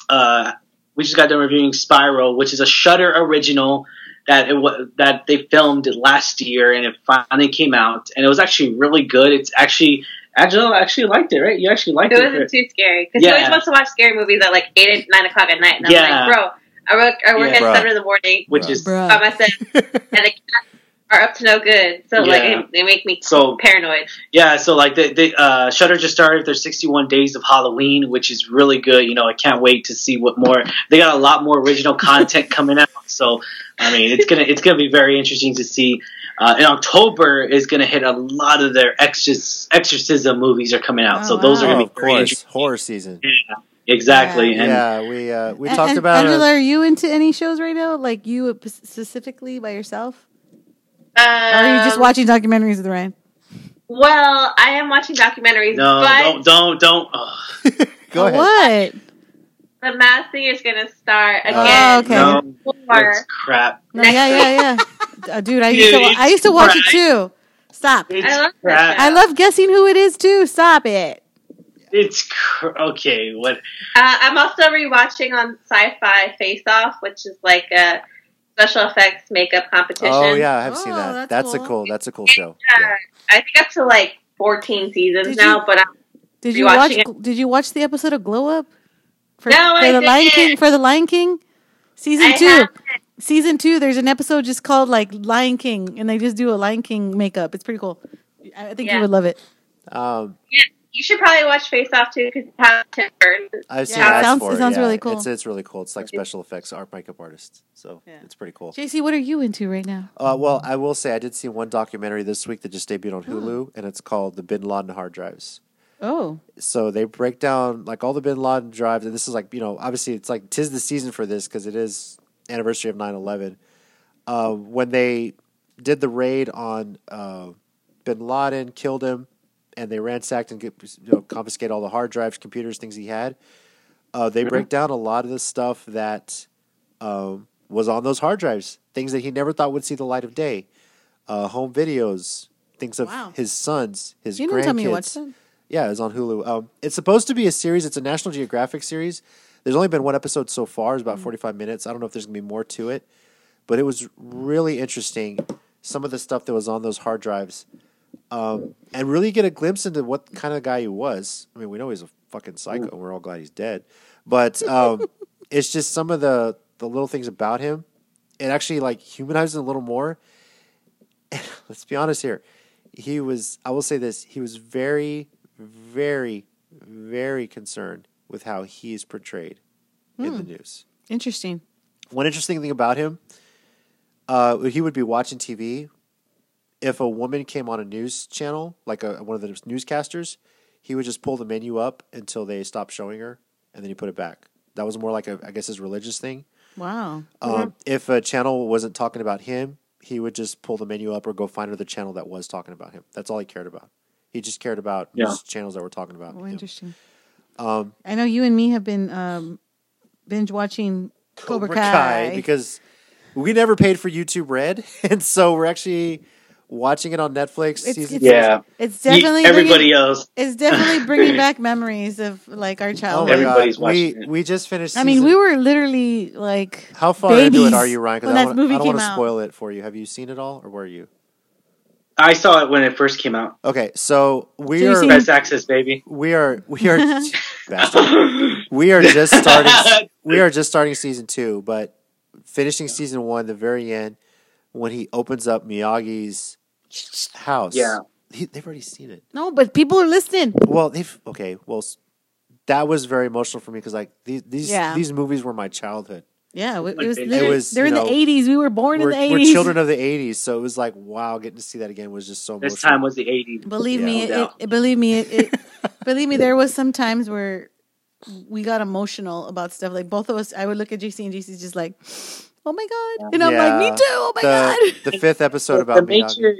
uh, we just got done reviewing Spiral, which is a Shudder original that it wa- that they filmed last year, and it finally came out, and it was actually really good. It's actually Angela actually liked it, right? You actually liked It it. wasn't too scary because Yeah. he always wants to watch scary movies at like eight, and nine o'clock at night, and I'm Yeah. like, bro, I work, I work Yeah. at Bruh. seven in the morning which is Bruh. by myself, and the cats are up to no good. So like, Yeah. it, they make me So- paranoid. Yeah, so like the, the uh, Shudder just started their 61 days of Halloween, which is really good. You know, I can't wait to see what more. They got a lot more original content coming out. So, I mean, it's gonna it's gonna be very interesting to see. Uh, in October is gonna hit a lot of their exorc- exorcism movies are coming out. Oh, so those wow. are Oh, gonna of be very course, horror season. Exactly, and yeah, we uh, we And- talked and about Angela. it. Are you into any shows right now? Like you specifically by yourself, Um, or are you just watching documentaries of the rain? Well, I am watching documentaries, no, but don't don't don't. ugh. Go ahead. What? the Masked Singer is going to start again. Oh, again. okay. No, that's crap. No, yeah, yeah, yeah. Uh, dude, I used to. I used to watch it too. Stop. It's I love crap. I love guessing who it is too. Stop it. It's cr- okay. What? Uh, I'm also rewatching on Syfy Face Off, which is like a special effects makeup competition. Oh yeah, I have seen Oh, that. that's That's, a cool. cool. That's a cool show. Uh, Yeah. I think up to like 14 seasons Did now, you- but I'm, Did you watch? Rewatching Did you watch the episode of Glow Up? For, No, for I the Lion didn't. King. For the Lion King, season I two. haven't. Season two. There's an episode just called like Lion King, and they just do a Lion King makeup. It's pretty cool. I I think you would love it. Um, You should probably watch Face Off too because how Tim Burton. I've seen Yeah, it sounds- for it sounds yeah. really cool. It's it's really cool. It's like special effects art makeup artists, So Yeah. it's pretty cool. JC, what are you into right now? Uh, well, I will say I did see one documentary this week that just debuted on. Hulu, and it's called "The Bin Laden Hard Drives." Oh, So they break down like all the Bin Laden drives, and this is like you know obviously it's like tis the season for this because it is anniversary of 9-11. Uh, when they did the raid on uh, Bin Laden, killed him, and they ransacked and get, you know, confiscate all the hard drives, computers, things he had. Uh, they break down a lot of the stuff that um, was on those hard drives, things that he never thought would see the light of day, uh, home videos, things of Wow. his sons, his you grandkids. didn't tell me you watched it. Yeah, it's on Hulu. Um, it's supposed to be a series. It's a National Geographic series. There's only been one episode so far. It's about 45 minutes. I don't know if there's gonna be more to it, but it was really interesting. Some of the stuff that was on those hard drives, um, and really get a glimpse into what kind of guy he was. I mean, we know he's a fucking psycho. and We're all glad he's dead, but um, it's just some of the the little things about him. It actually like humanizes him a little more. Let's be honest here. He was. I will say this. He was very, very, very concerned with how he is portrayed in the news. Interesting. One interesting thing about him, uh, he would be watching TV. If a woman came on a news channel, like a, one of the newscasters, he would just pull the menu up until they stopped showing her, and then he put it back. That was more like a, I guess, his religious thing. Wow. Um, if a channel wasn't talking about him, he would just pull the menu up or go find another channel that was talking about him. That's all he cared about. He just cared about Yeah. news channels that were talking about Well, him. interesting. Um, I know you and me have been um, binge watching Cobra, Kai. because we never paid for YouTube Red, and so we're actually watching it on Netflix. It's- season it's- Yeah. it's definitely everybody bringing, else. it's definitely bringing back memories of like our Oh childhood. my Everybody's god, we it. we just finished. I mean, we were literally like How far into it are you, Ryan? Because I that don't I don't want to spoil it for you. Have you seen it all, or were you? I saw it when it first came out. Okay, so we So are seen- Best access, baby. we are we are we are just starting we are just starting season two, but finishing season one, the very end, when he opens up Miyagi's house. Yeah. he, they've already seen it. No, but people are listening. Well, they've okay. Well, that was very emotional for me because like these these Yeah. these movies were my childhood. Yeah, it, It was. was- literally- was, they're in know, the eighties. We were born We're, in the eighties. we're children of the '80s, so it was like wow, getting to see that again was just so emotional. This time was the 80s. Believe Yeah. me, No it, doubt. it, believe me, it, it believe me. There was some times where we got emotional about stuff. Like both of us, I would look at JC and JC's just like, "Oh my god," and I'm like, "Me too." Oh my the god. the fifth episode about Miyagi. major,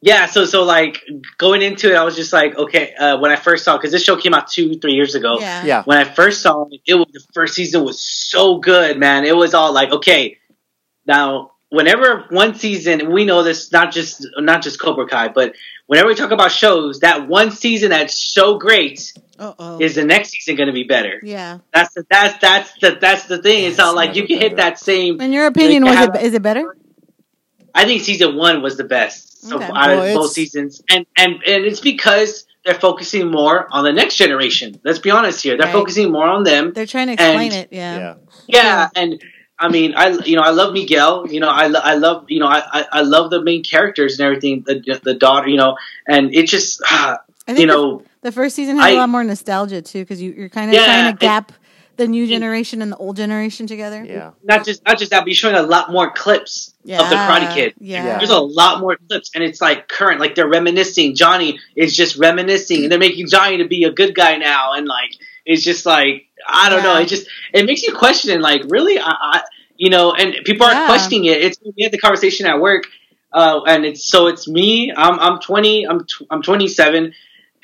yeah. So so like going into it, I was just like, okay. Uh, when I first saw, because this show came out two three years ago. Yeah. Yeah, When I first saw it, it was the first season was so good, man. It was all like, okay, now whenever one season, we know this not just not just Cobra Kai, but whenever we talk about shows, that one season that's so great Uh oh. is the next season going to be better. Yeah. That's the that's that's the that's the thing. It's It's not like you never can hit that same. In your opinion, Like, was have- it is it better? I think season one was the best so Okay. out Well, of it's- both seasons, and and and it's because they're focusing more on the next generation. Let's be honest here; they're Right. focusing more on them. They're trying to explain And- it. Yeah. yeah. Yeah, and I mean, I you know I love Miguel. You know, I, lo- I love you know I, I I love the main characters and everything. The the daughter, you know, and it just I think you know the, first season had a I- lot more nostalgia too, because you, you're kind of Yeah, trying to gap the new generation and the old generation together. Yeah. not just not just that, but you're showing a lot more clips Yeah. of the Karate Kid. Yeah. There's a lot more clips, and it's like current. Like they're reminiscing. Johnny is just reminiscing, and they're making Johnny to be a good guy now, and like it's just like I don't know. It just it makes you question, like really, I, I you know, and people are Yeah. questioning it. It's we had the conversation at work, uh, and it's so it's me. I'm I'm 20. I'm tw- I'm 27.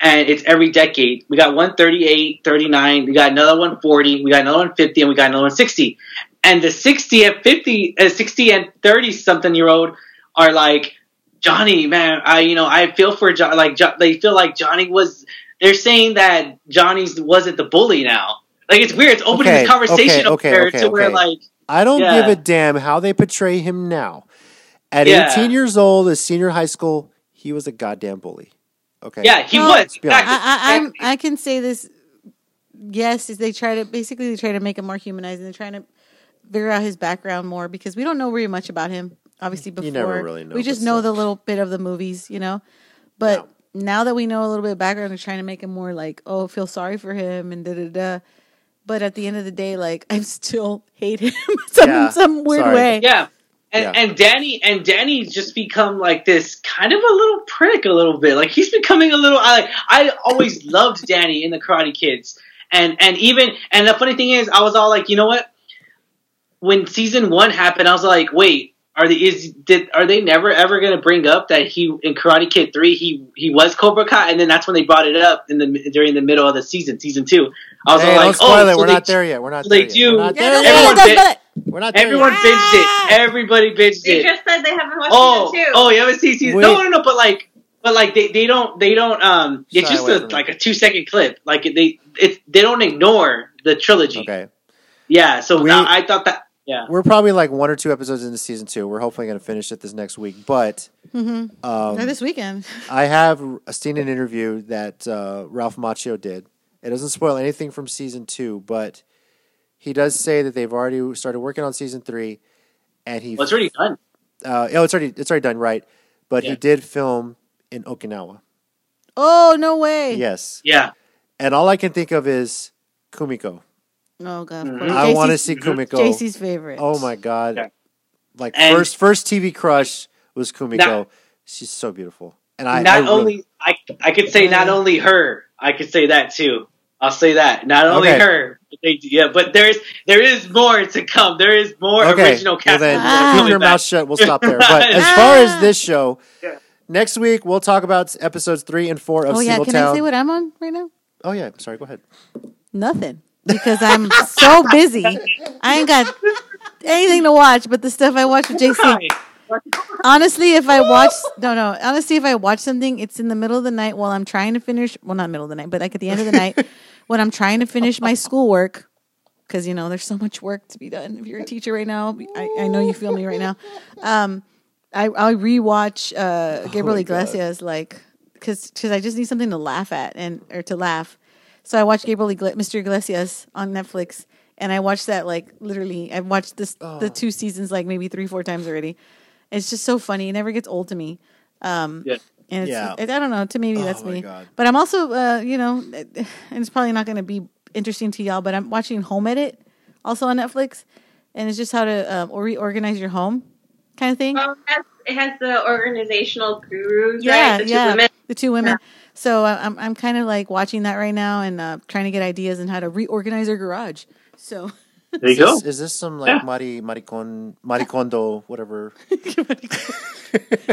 And it's every decade. We got one 38, 39. We got another one 40. We got another one 50, and we got another one 60 and the 60 and 50 uh, 60 and 30 something year old are like johnny man i you know i feel for john like jo- they feel like johnny was they're saying that johnny's wasn't the bully now like it's weird it's opening Okay, the conversation okay, up okay, there okay, to where like I don't Yeah. give a damn how they portray him now. At Yeah. 18 years old, as senior high school, he was a goddamn bully. Okay. yeah he Well, was be exactly, I, I, I'm. I can say this. Yes, is they try to basically they try to make him more humanized and they're trying to figure out his background more because we don't know very much about him. Obviously, before You never really know we just know stuff. the little bit of the movies, you know. But now that we know a little bit of background, they're trying to make him more like, oh, feel sorry for him and da da da. But at the end of the day, like I still hate him some Yeah, some weird sorry. way. yeah and, Yeah. and Danny and Danny's just become like this kind of a little prick a little bit. Like he's becoming a little. I I always loved Danny in the Karate Kids, and and even and the funny thing is, I was all like, you know what? When season one happened, I was like, wait, are they is did are they never ever going to bring up that he in Karate Kid three he he was Cobra Kai, and then that's when they brought it up in the during the middle of the season, season two. I was Hey, all don't like, spoil oh, it. so We're they- not there yet. We're not so there they yet. do- We're not there don't yet. Everyone spoil it, bit- don't spoil it. We're not there Everyone yet. binged it. Everybody binged They it. just said they haven't watched Oh, season two. oh, you haven't seen season? No, no, no. But like, but like they, they don't they don't um. It's Shy just away a, like a two second clip. Like they it's they don't ignore the trilogy. Okay. Yeah. So We- now I thought that. Yeah. We're probably like one or two episodes into season two. We're hopefully going to finish it this next week. But Mm-hmm. um, or this weekend. I have seen an interview that uh, Ralph Macchio did. It doesn't spoil anything from season two, but he does say that they've already started working on season three, and he Well, it's already done. uh, oh, it's already it's already done right. But he did film in Okinawa. Oh no way! Yes, Yeah. and all I can think of is Kumiko. Oh god, of Mhm. I want to see Mhm. Kumiko. JC's favorite. Oh my god! Yeah. Like And- first first TV crush was Kumiko. Not- She's so beautiful, and I not I really- only I I could say not only her. I could say that too. I'll say that. Not only Okay. her. But they, yeah, but there's there is more to come. There is more okay. original well cast. then, members Ah. keep your back. mouth shut. We'll stop there. But as far as this show, Yeah. next week we'll talk about episodes three and four of oh yeah, Single can Town. I say what I'm on right now? oh yeah, sorry. Go ahead. Nothing. Because I'm so busy. I ain't got anything to watch but the stuff I watch with JC. Honestly, if I watch no no, honestly if I watch something, it's in the middle of the night while I'm trying to finish well not middle of the night, but like at the end of the night when I'm trying to finish my schoolwork. Because you know, there's so much work to be done. If you're a teacher right now, I, I know you feel me right now. Um, I I rewatch uh, Gabriel Oh my God. Iglesias like because I just need something to laugh at and or to laugh. So I watched Gabriel Igle- Mr. Iglesias on Netflix, and I watched that like literally. I've watched this Oh. the two seasons like maybe three four times already. It's just so funny. It never gets old to me. Um, Yeah. And it's, Yeah. it, I don't know. To maybe Oh that's my me. God. But I'm also, uh, you know, and it's probably not going to be interesting to y'all. But I'm watching Home Edit also on Netflix, and it's just how to um, reorganize your home, kind of thing. Well, it has, it has the organizational gurus, yeah, right? The two yeah, women. the two women. So I- I'm I'm kind of like watching that right now and uh, trying to get ideas on how to reorganize your garage. So There you Is go. this, is this some like Yeah. mari maricon maricondo whatever?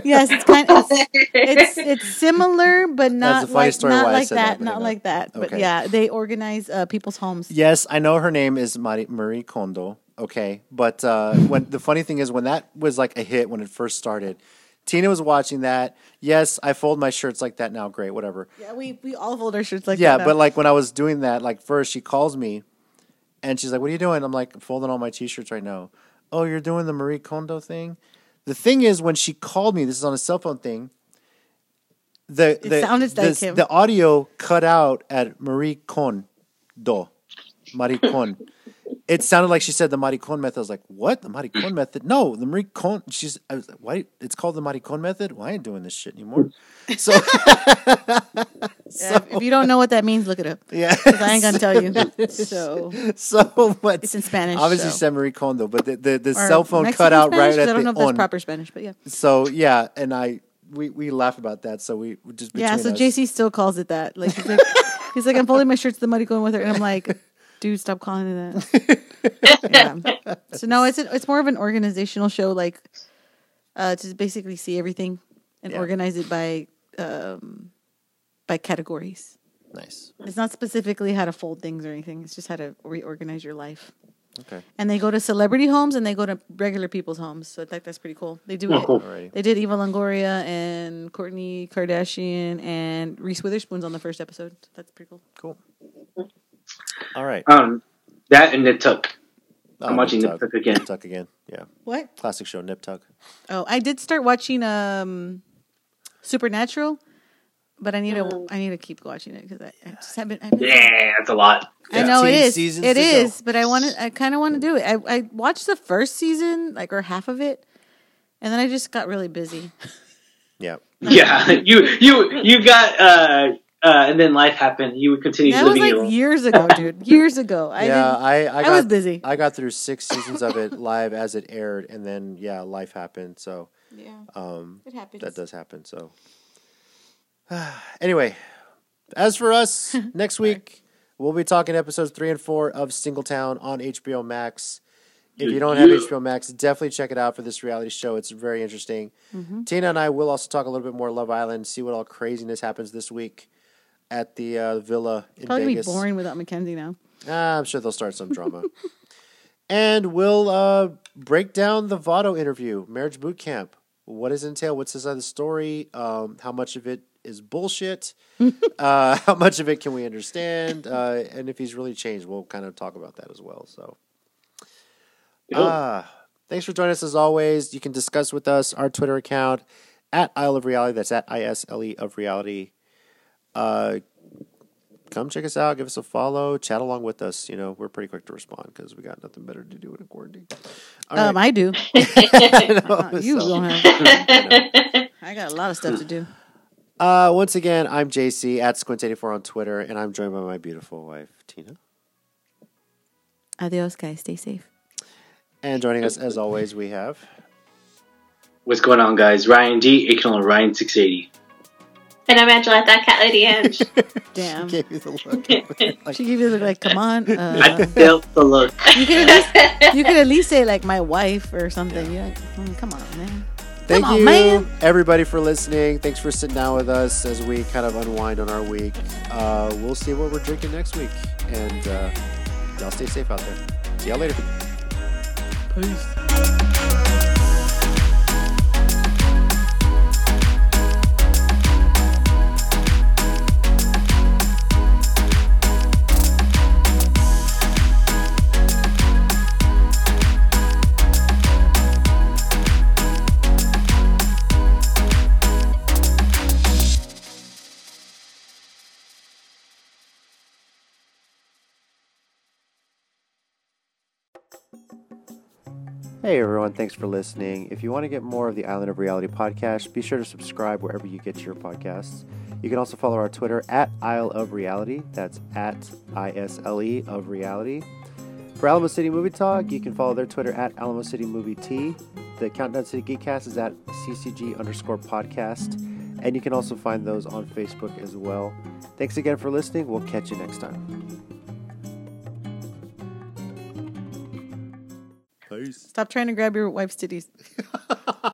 yes, it's kind of it's it's, it's similar, but not like not like that, that, not like that. But Okay. yeah, they organize uh, people's homes. Yes, I know her name is Mari, Marie Kondo. Okay, but uh, when the funny thing is when that was like a hit when it first started, Tina was watching that. Yes, I fold my shirts like that now. Great, whatever. Yeah, we we all fold our shirts like yeah, that. Yeah, but like when I was doing that, like first she calls me, and she's like, "What are you doing?" I'm like, "Folding all my t-shirts right now." Oh, you're doing the Marie Kondo thing. The thing is, when she called me, this is on a cell phone thing. The It the, sounded like the audio cut out at Marie Kondo, Marie Kon. It sounded like she said the Maricon method. I was like, "What? The Maricon method? No, the Maricon." She's, I was like, "Why? It's called the Maricon method. Well, I ain't doing this shit anymore." So, Yeah, if, if you don't know what that means, look it up. yeah, 'Cause I ain't gonna tell you. So so but it's in Spanish. obviously so. she said Marie Kondo, but the the, the cell phone Mexican cut out Spanish, right 'cause at I don't the know if that's on. proper Spanish, but yeah. So yeah, and I we we laugh about that. So we we just Yeah, so us- JC still calls it that. Like he's like, he's like I'm folding my shirts the muddy going with her, and I'm like, dude, stop calling it that. yeah. So no, it's a, it's more of an organizational show, like uh, to basically see everything and Yeah. organize it by um, by categories. nice. It's not specifically how to fold things or anything. It's just how to reorganize your life. Okay, And they go to celebrity homes and they go to regular people's homes. So I think that's pretty cool. They do Oh, it. cool. They did Eva Longoria and Kourtney Kardashian and Reese Witherspoon's on the first episode. That's pretty cool. Cool. All right. Um, that and Nip Tuck. Oh, I'm watching Nip Nip Tuck. Tuck again. Nip Tuck again. Yeah, What? classic show. Nip Tuck. Oh, I did start watching um, Supernatural, but I need to I need to keep watching it because I, I just haven't. I, haven't Yeah, that's a lot. I know it 15 is. seasons It go. but I want to. I kind of want to do it. I I watched the first season, like or half of it, and then I just got really busy. Yeah. Yeah, you you you got uh uh, and then life happened. You would continue That was living your like years ago, dude. Years ago. I yeah, didn't, I I, I got, was busy. I got through six seasons of it live as it aired, and then yeah, life happened. So yeah, um, it happens. that does happen. So anyway, as for us, next week we'll be talking episodes three and four of Singletown on HBO Max. If you don't have Yeah. HBO Max, definitely check it out for this reality show. It's very interesting. Mm-hmm. Tina and I will also talk a little bit more Love Island, see what all craziness happens this week at the uh, villa in Probably Vegas. be boring without Mackenzie now. Ah, I'm sure they'll start some drama. and we'll uh, break down the Votto interview, marriage boot camp. What does it entail? What's the side of the story? Um, how much of it is bullshit? uh, how much of it can we understand? Uh, and if he's really changed, we'll kind of talk about that as well. So, Cool. ah, thanks for joining us as always. You can discuss with us our Twitter account at Isle of Reality. That's at I S L E of Reality. Uh, come check us out, give us a follow, chat along with us. You know, we're pretty quick to respond because we got nothing better to do in a quarantine. All Um, right. I do. I know, Uh, you so- don't have. I got a lot of stuff to do. Uh, once again, I'm JC at Squint84 on Twitter, and I'm joined by my beautiful wife, Tina. Adios, guys. Stay safe. And joining us, as always, we have. What's going on, guys? Ryan D, aka Ryan six eighty. And I'm Angela, that cat lady Ange. Damn. She gave you the look. Like, She gave you the like, come on. I Uh, felt the look. you could at least you could at least say like my wife or something. Yeah. Mm, come on, man. Thank on, you, man. everybody, for listening. Thanks for sitting down with us as we kind of unwind on our week. Uh, we'll see what we're drinking next week, and uh, y'all stay safe out there. See y'all later. Peace. Hey everyone, thanks for listening. If you want to get more of the Island of Reality podcast, be sure to subscribe wherever you get your podcasts. You can also follow our Twitter at Isle of Reality. That's at I S L E of Reality. For Alamo City Movie Talk, you can follow their Twitter at Alamo City Movie T. The Countdown City Geekcast is at CCG underscore podcast. And you can also find those on Facebook as well. Thanks again for listening. We'll catch you next time. Peace. Stop trying to grab your wife's titties.